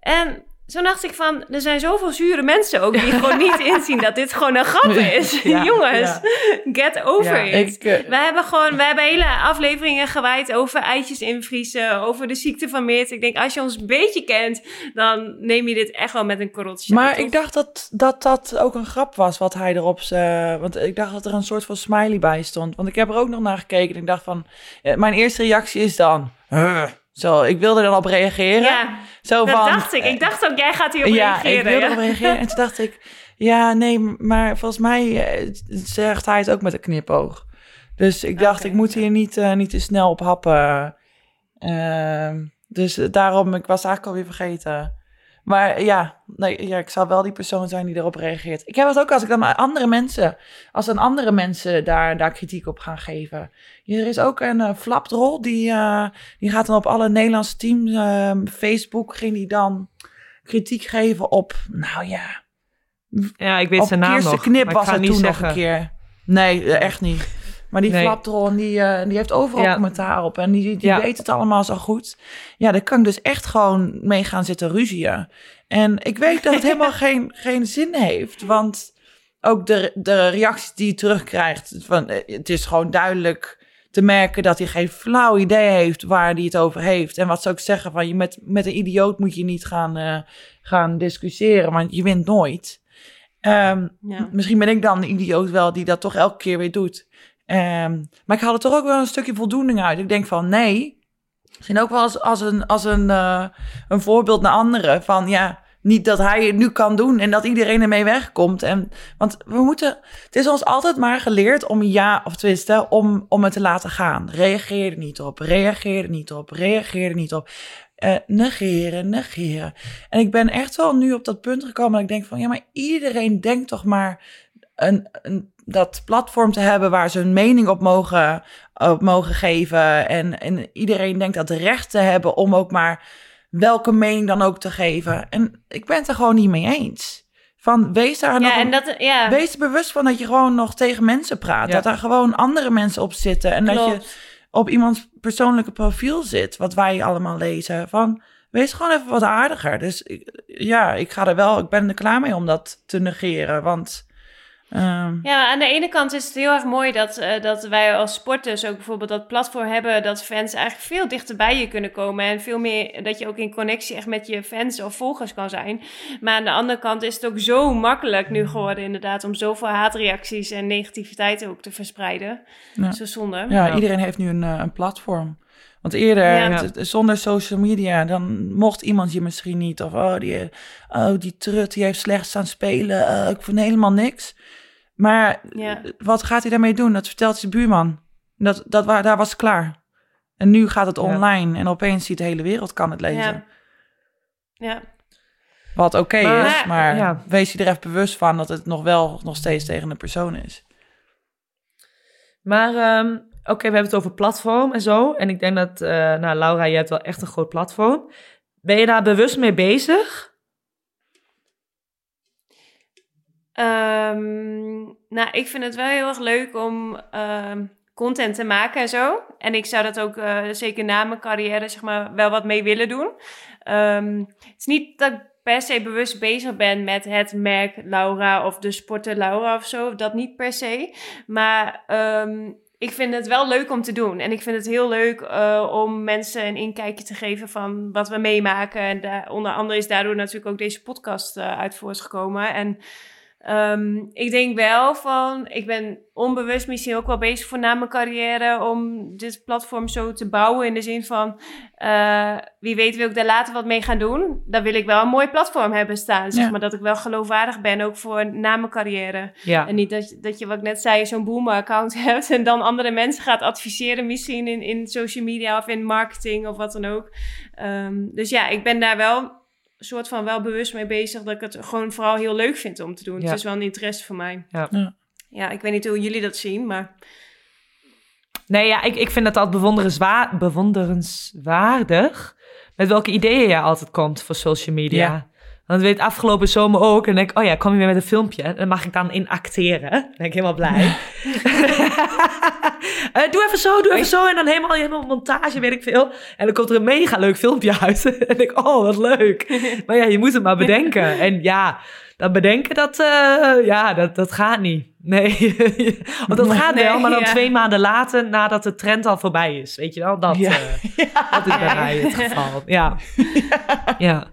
En toen dacht ik van, er zijn zoveel zure mensen ook die gewoon niet inzien dat dit gewoon een grap is. Ja, Jongens, get over it. Ik, eh, We hebben gewoon, we hebben hele afleveringen gewijd over eitjes invriezen, over de ziekte van Meert. Ik denk, als je ons een beetje kent, dan neem je dit echt wel met een korreltje. Maar ik dacht dat, dat dat ook een grap was wat hij erop. Want ik dacht dat er een soort van smiley bij stond. Want ik heb er ook nog naar gekeken. En ik dacht van, eh, mijn eerste reactie is dan... "Huh." Zo, ik wilde er dan op reageren. Ja, Zo dat van, dacht ik. Ik dacht ook, jij gaat hierop ja, reageren. ik wilde ja. reageren. En toen dacht ik, ja, nee, maar volgens mij eh, zegt hij het ook met een knipoog. Dus ik dacht, ik moet hier niet, eh, niet te snel op happen. Ehm, dus daarom, ik was eigenlijk alweer vergeten. Maar ja, nee, ja, ik zou wel die persoon zijn die erop reageert. Ik heb het ook als ik dan maar andere mensen, als dan andere mensen daar, daar kritiek op gaan geven. Er is ook een uh, flapdrol, die, eh, die gaat dan op alle Nederlandse teams, eh, Facebook, ging die dan kritiek geven op, nou ja, Ja, ik weet op zijn naam nog. Knip was het toen zeggen. nog een keer. Nee, eh, echt niet. Maar die Nee. flapdrol, die, eh, die heeft overal Ja. commentaar op. En die, die Ja. weet het allemaal zo goed. Ja, daar kan ik dus echt gewoon mee gaan zitten ruzien. En ik weet dat het helemaal geen, geen zin heeft. Want ook de, de reacties die hij terugkrijgt... Van, eh, het is gewoon duidelijk te merken dat hij geen flauw idee heeft... waar hij het over heeft. En wat zou ik zeggen, van, je met, met een idioot moet je niet gaan, eh, gaan discussiëren... want je wint nooit. Ehm, Ja. Misschien ben ik dan de idioot wel die dat toch elke keer weer doet. Ehm, maar ik haal er toch ook wel een stukje voldoening uit. Ik denk van nee. Misschien ook wel als, als, een, als een, eh, een voorbeeld naar anderen. Van ja, niet dat hij het nu kan doen en dat iedereen ermee wegkomt. En, want we moeten, het is ons altijd maar geleerd om ja, of tenminste, om, om het te laten gaan. Reageer er niet op, reageer er niet op, reageer er niet op. Eh, negeren, negeren. En ik ben echt wel nu op dat punt gekomen dat ik denk van ja, maar iedereen denkt toch maar een, een, dat platform te hebben waar ze hun mening op mogen, op mogen geven. En, en iedereen denkt dat recht te hebben om ook maar welke mening dan ook te geven. En ik ben het er gewoon niet mee eens. Van wees daar nog Ja, en dat, ja, Wees er bewust van dat je gewoon nog tegen mensen praat. Ja. Dat daar gewoon andere mensen op zitten. En dat je op iemands persoonlijke profiel zit. Wat wij allemaal lezen. Van wees gewoon even wat aardiger. Dus ik- ja, ik ga er wel. Ik ben er klaar mee om dat te negeren. Want. Ehm, Ja, aan de ene kant is het heel erg mooi dat, eh, dat wij als sporters ook bijvoorbeeld dat platform hebben, dat fans eigenlijk veel dichter bij je kunnen komen en veel meer dat je ook in connectie echt met je fans of volgers kan zijn. Maar aan de andere kant is het ook zo makkelijk nu geworden inderdaad om zoveel haatreacties en negativiteit ook te verspreiden. Ja. Zo zonde. ja, iedereen heeft nu een, eh, een platform. Want eerder, Ja. het- het- zonder social media, dan mocht iemand je misschien niet. Of, oh, die, oh, die trut, die heeft slecht staan spelen. eh, ik vind helemaal niks. Maar Ja. wat gaat hij daarmee doen? Dat vertelt zijn buurman. Dat, dat, daar was het klaar. En nu gaat het Ja. online en opeens ziet de hele wereld kan het lezen. Ja. Ja. Wat oké is, maar ja. wees je er even bewust van dat het nog wel nog steeds tegen een persoon is. Maar ehm, oké, we hebben het over platform en zo. En ik denk dat, eh, nou Laura, je hebt wel echt een groot platform. Ben je daar bewust mee bezig? Ehm, nou, ik vind het wel heel erg leuk om ehm, content te maken en zo. En ik zou dat ook eh, zeker na mijn carrière zeg maar, wel wat mee willen doen. Ehm, het is niet dat ik per se bewust bezig ben met het merk Laura of de sporter Laura of zo. Dat niet per se. Maar ik vind het wel leuk om te doen. En ik vind het heel leuk eh, om mensen een inkijkje te geven van wat we meemaken. En onder andere is daardoor natuurlijk ook deze podcast eh, uit voortgekomen. En Ehm, ik denk wel van, ik ben onbewust misschien ook wel bezig voor na mijn carrière om dit platform zo te bouwen. In de zin van, eh, wie weet wil ik daar later wat mee gaan doen. Dan wil ik wel een mooi platform hebben staan. Zeg Ja. maar dat ik wel geloofwaardig ben, ook voor na mijn carrière. Ja. En niet dat, je- dat je, wat ik net zei, zo'n boomer-account hebt en dan andere mensen gaat adviseren, misschien in, in social media of in marketing of wat dan ook. Ehm, dus ja, ik ben daar wel soort van wel bewust mee bezig dat ik het gewoon vooral heel leuk vind om te doen. Ja. Het is wel een interesse voor mij. Ja. Ja. Ja, ik weet niet hoe jullie dat zien, maar Nee, ja, ik, ik vind het altijd bewonderenswa- bewonderenswaardig met welke ideeën je altijd komt voor social media. Ja. Want weet afgelopen zomer ook. En denk ik, oh ja, kom je weer met een filmpje. En dan mag ik dan in acteren. Dan ben ik helemaal blij. Eh, doe even zo, doe even zo. En dan helemaal, helemaal montage, weet ik veel. En dan komt er een mega leuk filmpje uit. en denk ik, oh, wat leuk. Maar ja, je moet het maar bedenken. En ja, dat bedenken, dat, eh, ja, dat, dat gaat niet. Nee, of dat gaat wel, maar dan ja. twee maanden later, nadat de trend al voorbij is. Weet je wel, dat, Ja. eh, dat is bij mij het geval. Ja, ja.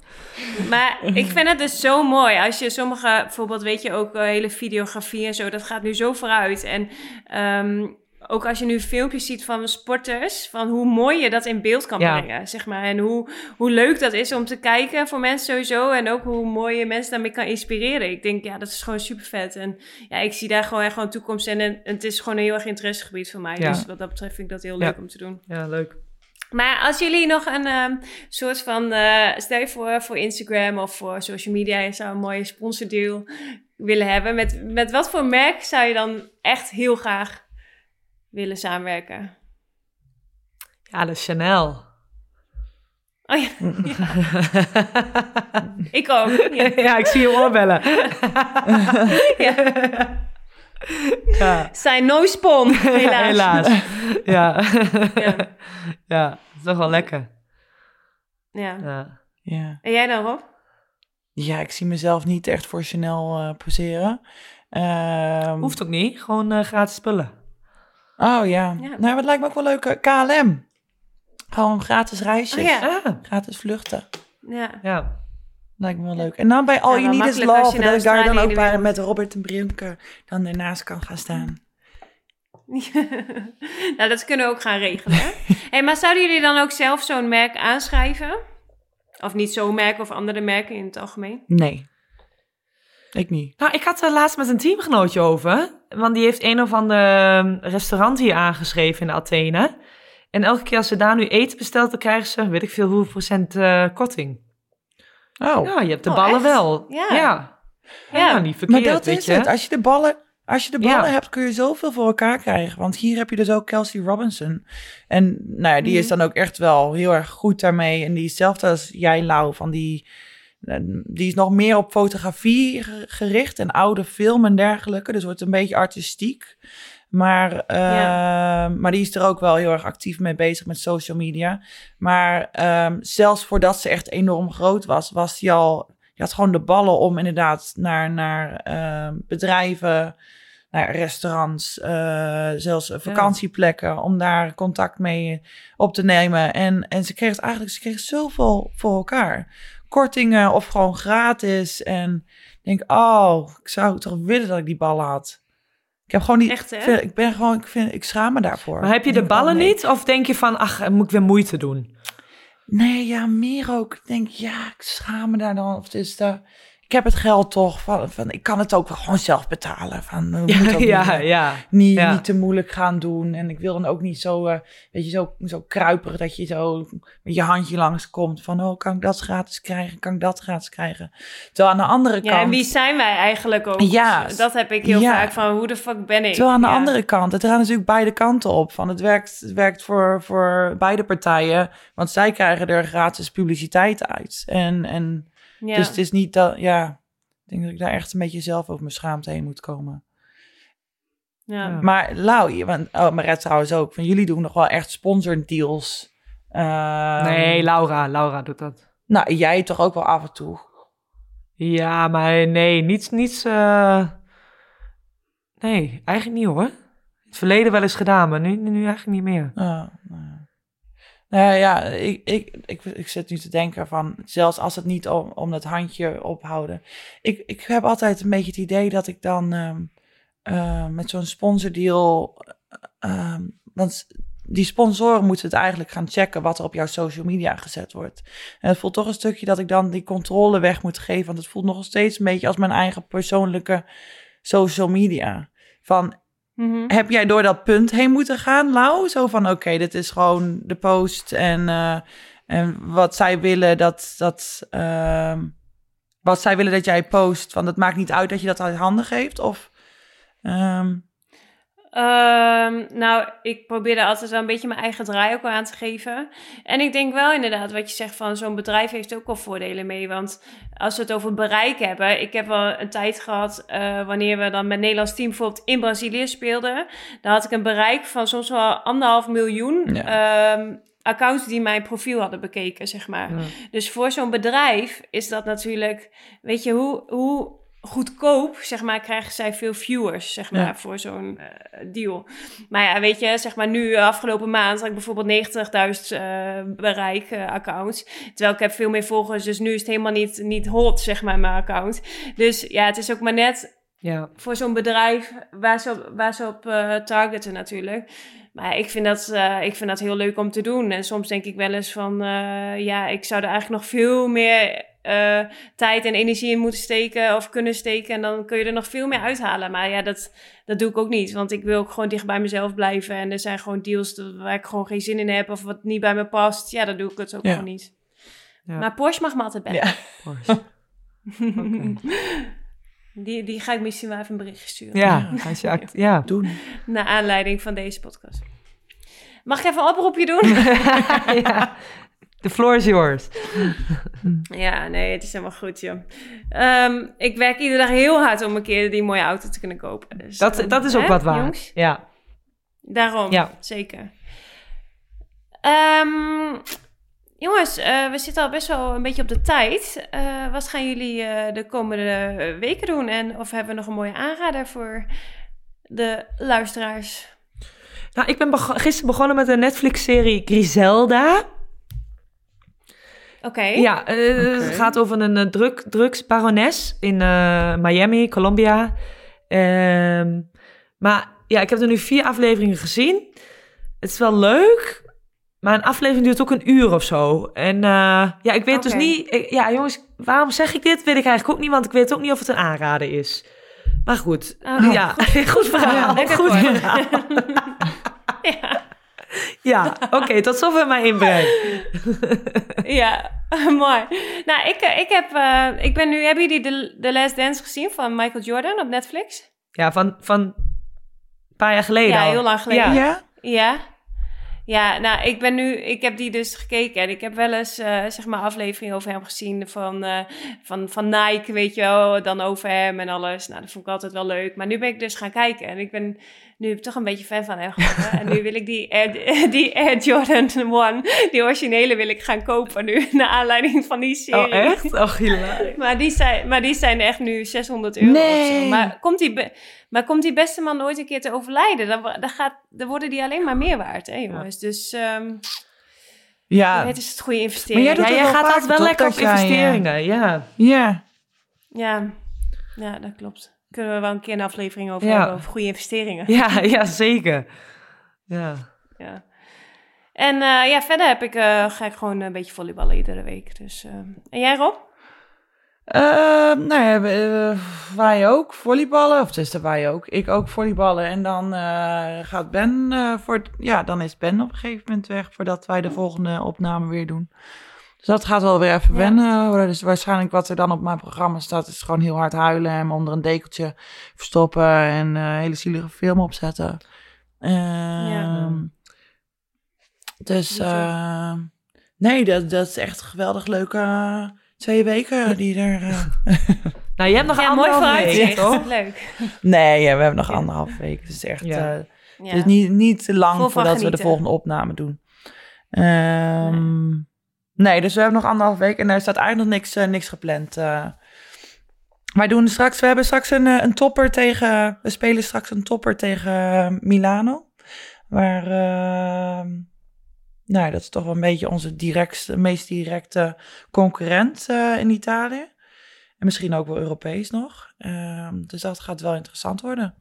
Maar ik vind het dus zo mooi. Als je sommige, bijvoorbeeld weet je ook eh, hele videografie en zo, dat gaat nu zo vooruit. En ehm, ook als je nu filmpjes ziet van sporters, van hoe mooi je dat in beeld kan Ja. brengen, zeg maar. En hoe, hoe leuk dat is om te kijken voor mensen sowieso. En ook hoe mooi je mensen daarmee kan inspireren. Ik denk, ja, dat is gewoon super vet. En ja, ik zie daar gewoon echt gewoon toekomst in. En het is gewoon een heel erg interessegebied voor mij. Ja. Dus wat dat betreft vind ik dat heel Ja. leuk om te doen. Ja, leuk. Maar als jullie nog een ehm, soort van, eh, stel je voor voor Instagram of voor social media, je zou een mooie sponsordeal willen hebben. Met, met wat voor merk zou je dan echt heel graag willen samenwerken? Ja, de Chanel. Oh ja, ik ook. Ja. ja, ik zie je oorbellen. Ja. Ja. Zijn no spon, helaas. Helaas. Ja. Ja. ja, dat is toch wel lekker. Ja. Ja. En jij dan, Rob? ja, ik zie mezelf niet echt voor Chanel eh, poseren. Ehm, Hoeft ook niet, gewoon eh, gratis spullen. Oh ja. Ja. Nou, wat lijkt me ook wel leuk. eh, KLM. Gewoon gratis reisjes. Oh ja. Ah, Gratis vluchten. Ja. ja. Lijkt me wel leuk. En dan bij All Ja, You Need Is Love. je Dat ik daar dan ook bij, met Robert en Brimke dan ernaast kan gaan staan. nou, dat kunnen we ook gaan regelen. hey, maar zouden jullie dan ook zelf zo'n merk aanschrijven? Of niet zo'n merk of andere merken in het algemeen? Nee. Ik niet. Nou, ik had er laatst met een teamgenootje over. Want die heeft een of ander ehm, restaurant hier aangeschreven in Athene. En elke keer als ze daar nu eten bestelt, dan krijgen ze, weet ik veel, hoeveel procent eh, korting. Oh. Ja, je hebt de Oh, ballen echt? wel. Ja. Ja. Ja, Ja. niet Maar verkeerd, dat weet is je. het. Als je de ballen, als je de ballen Ja. hebt, kun je zoveel voor elkaar krijgen. Want hier heb je dus ook Kelsey Robinson. En nou ja, die is dan ook echt wel heel erg goed daarmee. En die is hetzelfde als jij, Lau. Van die, eh, die is nog meer op fotografie ge- gericht en oude film en dergelijke. Dus wordt een beetje artistiek. Maar, eh, Ja. maar die is er ook wel heel erg actief mee bezig met social media. Maar ehm, zelfs voordat ze echt enorm groot was, was die al. Je had gewoon de ballen om inderdaad naar, naar ehm, bedrijven, naar restaurants, eh, zelfs vakantieplekken, om daar contact mee op te nemen. En, en ze kreeg het eigenlijk, ze kreeg zoveel voor elkaar. Kortingen of gewoon gratis. En ik denk, oh, ik zou toch willen dat ik die ballen had. Ik heb gewoon niet. Echt, hè? ik ben gewoon, ik, vind, ik schaam me daarvoor. Maar heb je de ballen nee. niet? Of denk je van, ach, moet ik weer moeite doen? Nee, ja, meer ook. Ik denk, ja, ik schaam me daar dan. Of het is de, ik heb het geld toch, van, van, ik kan het ook wel gewoon zelf betalen. Van, we moeten ook ja, niet, eh, ja. niet, ja. niet te moeilijk gaan doen. En ik wil dan ook niet zo, eh, weet je, zo, zo kruiperig dat je zo met je handje langskomt. Van, oh, kan ik dat gratis krijgen? Kan ik dat gratis krijgen? Terwijl aan de andere Ja, kant... en wie zijn wij eigenlijk ook? Ja. Dat heb ik heel Ja. vaak van, hoe de fuck ben ik? Terwijl aan de Ja. andere kant, het gaat natuurlijk beide kanten op. Van het werkt, het werkt voor, voor beide partijen, want zij krijgen er gratis publiciteit uit. En, en Ja. dus het is niet dat, ja, ik denk dat ik daar echt een beetje zelf over mijn schaamte heen moet komen. ja. Ja. Maar Lau, want, oh, Maret trouwens ook, van jullie doen nog wel echt sponsordeals. Ehm, Nee, Laura, Laura doet dat. Nou, jij toch ook wel af en toe. Ja, maar nee, niets, niets. eh, Nee, eigenlijk niet hoor. Het verleden wel eens gedaan, maar nu, nu eigenlijk niet meer. Oh, nou Nou ja, ik, ik, ik, ik zit nu te denken van, zelfs als het niet om, om dat handje ophouden. Ik, ik heb altijd een beetje het idee dat ik dan ehm, eh, met zo'n sponsordeal, ehm, want die sponsoren moeten het eigenlijk gaan checken wat er op jouw social media gezet wordt. En het voelt toch een stukje dat ik dan die controle weg moet geven, want het voelt nog steeds een beetje als mijn eigen persoonlijke social media. Van, Mhm. heb jij door dat punt heen moeten gaan, Lau? Zo van, oké, dit is gewoon de post en, eh, en wat zij willen dat, dat ehm, wat zij willen dat jij post, van dat maakt niet uit dat je dat uit handen geeft, of ehm, Ehm, nou, ik probeer er altijd wel een beetje mijn eigen draai ook aan te geven. En ik denk wel inderdaad wat je zegt van zo'n bedrijf heeft ook wel voordelen mee. Want als we het over bereik hebben. Ik heb wel een tijd gehad eh, wanneer we dan met Nederlands team bijvoorbeeld in Brazilië speelden. Dan had ik een bereik van soms wel anderhalf miljoen ehm, accounts die mijn profiel hadden bekeken, zeg maar. Ja. Dus voor zo'n bedrijf is dat natuurlijk, weet je, hoe, hoe goedkoop, zeg maar, krijgen zij veel viewers, zeg maar, Ja. voor zo'n eh, deal. Maar ja, weet je, zeg maar, nu eh, afgelopen maand had ik bijvoorbeeld 90.000 eh bereik accounts. Terwijl ik heb veel meer volgers, dus nu is het helemaal niet, niet hot, zeg maar, mijn account. Dus ja, het is ook maar net Ja, voor zo'n bedrijf waar ze op, waar ze op targeten natuurlijk. Maar ik vind, dat, ik vind dat heel leuk om te doen. En soms denk ik wel eens van, ja, ik zou er eigenlijk nog veel meer eh, tijd en energie in moeten steken of kunnen steken. En dan kun je er nog veel meer uithalen. Maar ja, dat, dat doe ik ook niet. Want ik wil ook gewoon dicht bij mezelf blijven. En er zijn gewoon deals waar ik gewoon geen zin in heb of wat niet bij me past. Ja, dan doe ik het ook Ja. gewoon niet. Ja. Maar Porsche mag me altijd bellen. Ja. Porsche. Die, die ga ik misschien wel even een berichtje sturen. Ja, als je act- ja. doen. Naar aanleiding van deze podcast. Mag ik even een oproepje doen? ja. The floor is yours. ja, nee, het is helemaal goed, joh. Ehm, ik werk iedere dag heel hard om een keer die mooie auto te kunnen kopen. Dus, Dat, dat is ook hè, wat waar. Jongens? Ja. Daarom, Ja. zeker. Ehm, jongens, eh, we zitten al best wel een beetje op de tijd. Eh, wat gaan jullie eh, de komende weken doen? En of hebben we nog een mooie aanrader voor de luisteraars? Nou, ik ben gisteren begonnen met een Netflix-serie Griselda. Oké. Ja, eh, het gaat over een eh, drug, drugsbarones in eh, Miami, Colombia. Ehm, maar ja, ik heb er nu vier afleveringen gezien. Het is wel leuk, maar een aflevering duurt ook een uur of zo. En eh, ja, ik weet dus niet... ik- ja, jongens, waarom zeg ik dit? Weet ik eigenlijk ook niet, want ik weet ook niet of het een aanrader is. Maar goed, Oké, ja, goed, verhaal. lekker goed verhaal. ja. Ja, oké, tot zover mijn inbreng. Ja, mooi. Nou, ik, eh, ik, heb, eh, ik ben nu... Hebben jullie de, The Last Dance gezien van Michael Jordan op Netflix? Ja, van, van een paar jaar geleden Ja, al. heel lang geleden. Ja. Ja? Ja. Ja, nou, ik ben nu... Ik heb die dus gekeken en ik heb wel eens, eh, zeg maar, afleveringen over hem gezien van, eh, van, van Nike, weet je wel, dan over hem en alles. Nou, dat vond ik altijd wel leuk. Maar nu ben ik dus gaan kijken en ik ben nu toch een beetje fan van hem geworden. en nu wil ik die Air, die Air Jordan 1, die originele, wil ik gaan kopen nu, naar aanleiding van die serie. Oh, echt? Oh, hilarisch. Maar die, zijn, maar die zijn echt nu 600 euro of Nee. zo. Maar komt, die maar komt die beste man ooit een keer te overlijden, dan, dan, gaat, dan worden die alleen maar meer waard, hè jongens. Dus ehm Ja. het is het goede investering. Maar jij Ja, jij gaat altijd wel lekker op investeringen, ja. Ja. Ja. ja, dat klopt. Kunnen we wel een keer een aflevering over Ja. hebben, over goede investeringen. Ja, ja, zeker. Ja. Ja. En eh, ja, verder heb ik, eh, ga ik gewoon een beetje volleyballen iedere week. Dus, ehm. En jij Rob? Eh, nou ja, eh, wij ook volleyballen. Of dus wij ook. Ik ook volleyballen. En dan eh, gaat Ben eh, voor... Ja, dan is Ben op een gegeven moment weg... voordat wij de volgende opname weer doen. Dus dat gaat wel weer even Ja. wennen. Dus waarschijnlijk wat er dan op mijn programma staat... is gewoon heel hard huilen en me onder een dekeltje verstoppen... en een hele zielige film opzetten. Ehm, Dus Niet, eh, nee, dat, dat is echt een geweldig leuke twee weken die er... eh, Nou, je hebt nog Ja, mooi anderhalve week, toch? Leuk. Nee, ja, we hebben nog anderhalf week. Het is echt Ja. eh, Ja. het is niet, niet te lang Vol voordat we de volgende opname doen. Ehm, nee. dus we hebben nog anderhalf week en daar staat eigenlijk nog niks, eh, niks gepland. eh. wij doen straks, we hebben straks een, een topper tegen, we spelen straks een topper tegen Milano. Waar, ehm, nou, dat is toch wel een beetje onze directste, meest directe concurrent eh, in Italië. En misschien ook wel Europees nog. Ehm, dus dat gaat wel interessant worden.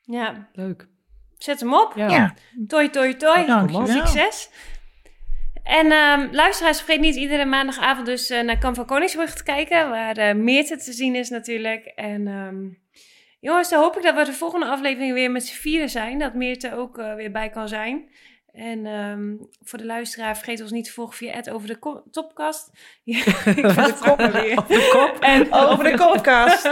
ja, Leuk. zet hem op. Ja. Ja, Toi, toi, toi. dankjewel. Succes. En ehm, luisteraars, vergeet niet iedere maandagavond dus eh, naar Kamp van Koningsbrug te kijken, waar eh Meerte te zien is natuurlijk. En ehm, jongens, dan hoop ik dat we de volgende aflevering weer met z'n vieren zijn, dat Meerte ook eh, weer bij kan zijn. En ehm, voor de luisteraar, vergeet ons niet te volgen via het over de topkast. Ja, ik het kop weer. De kop. En Over de kopkast.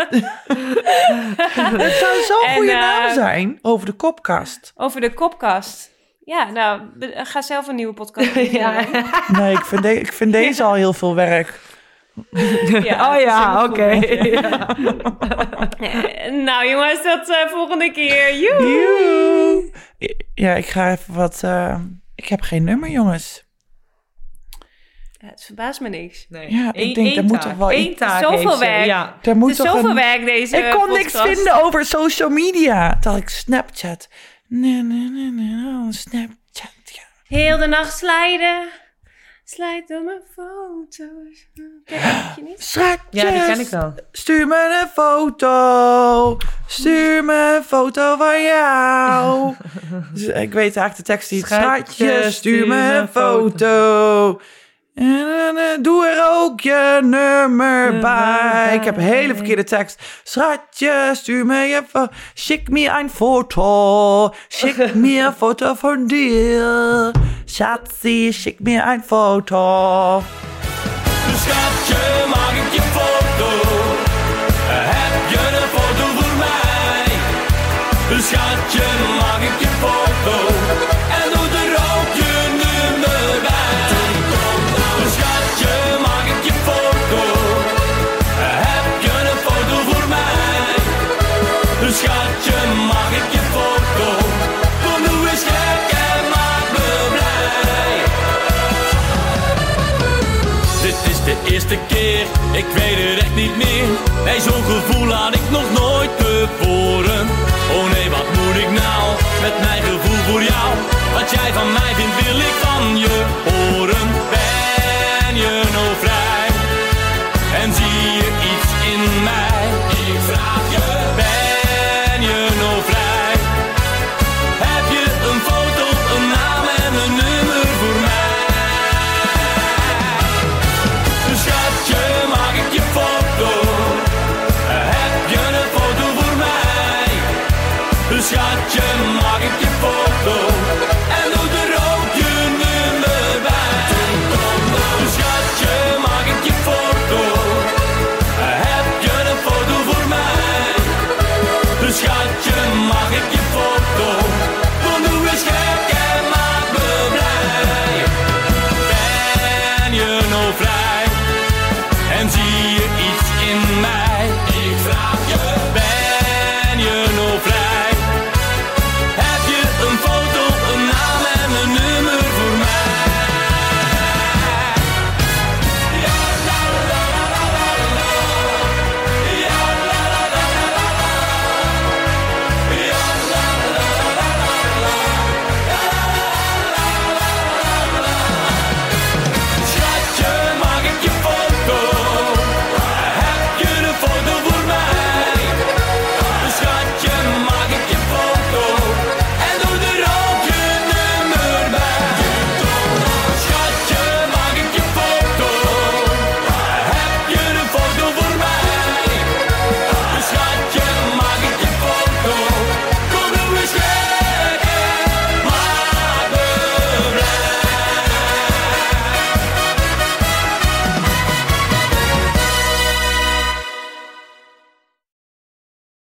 Het zou zo'n goede eh, naam zijn. Over de kopkast. over de kopkast. Ja, nou, ga zelf een nieuwe podcast. Ja. Nee, ik vind, de- ik vind deze al heel veel werk. Ja, oh ja, oké. Eh, nou jongens, tot eh, volgende keer. Joe! Ja, ik ga even wat... eh, ik heb geen nummer, jongens. Ja, het verbaast me niks. Nee. Ja, ik denk, er moet toch wel Eén taak Zoveel werk. Ja. Er moet toch zoveel een... werk deze Ik kon niks vinden over social media. Dat ik Snapchat. Nee, nee, nee, nee. oh, Snapchat, ja. Heel de nacht slijden. Slijt door mijn foto's. Ken je niet? Schatjes. ja, die ken ik wel. Stuur me een foto. Stuur me een foto van jou. Dus ik weet eigenlijk de tekst niet. Schatje, Schatje, stuur me een foto. En doe er ook je nummer bij. Ik heb een hele verkeerde tekst. Schatje, stuur me je foto. Schick me een foto. Schick me een foto van dir. Schatzi, schick me een foto. Schatje, maak ik je foto? Ik weet het echt niet meer. Nee, zo'n gevoel had ik nog nooit tevoren.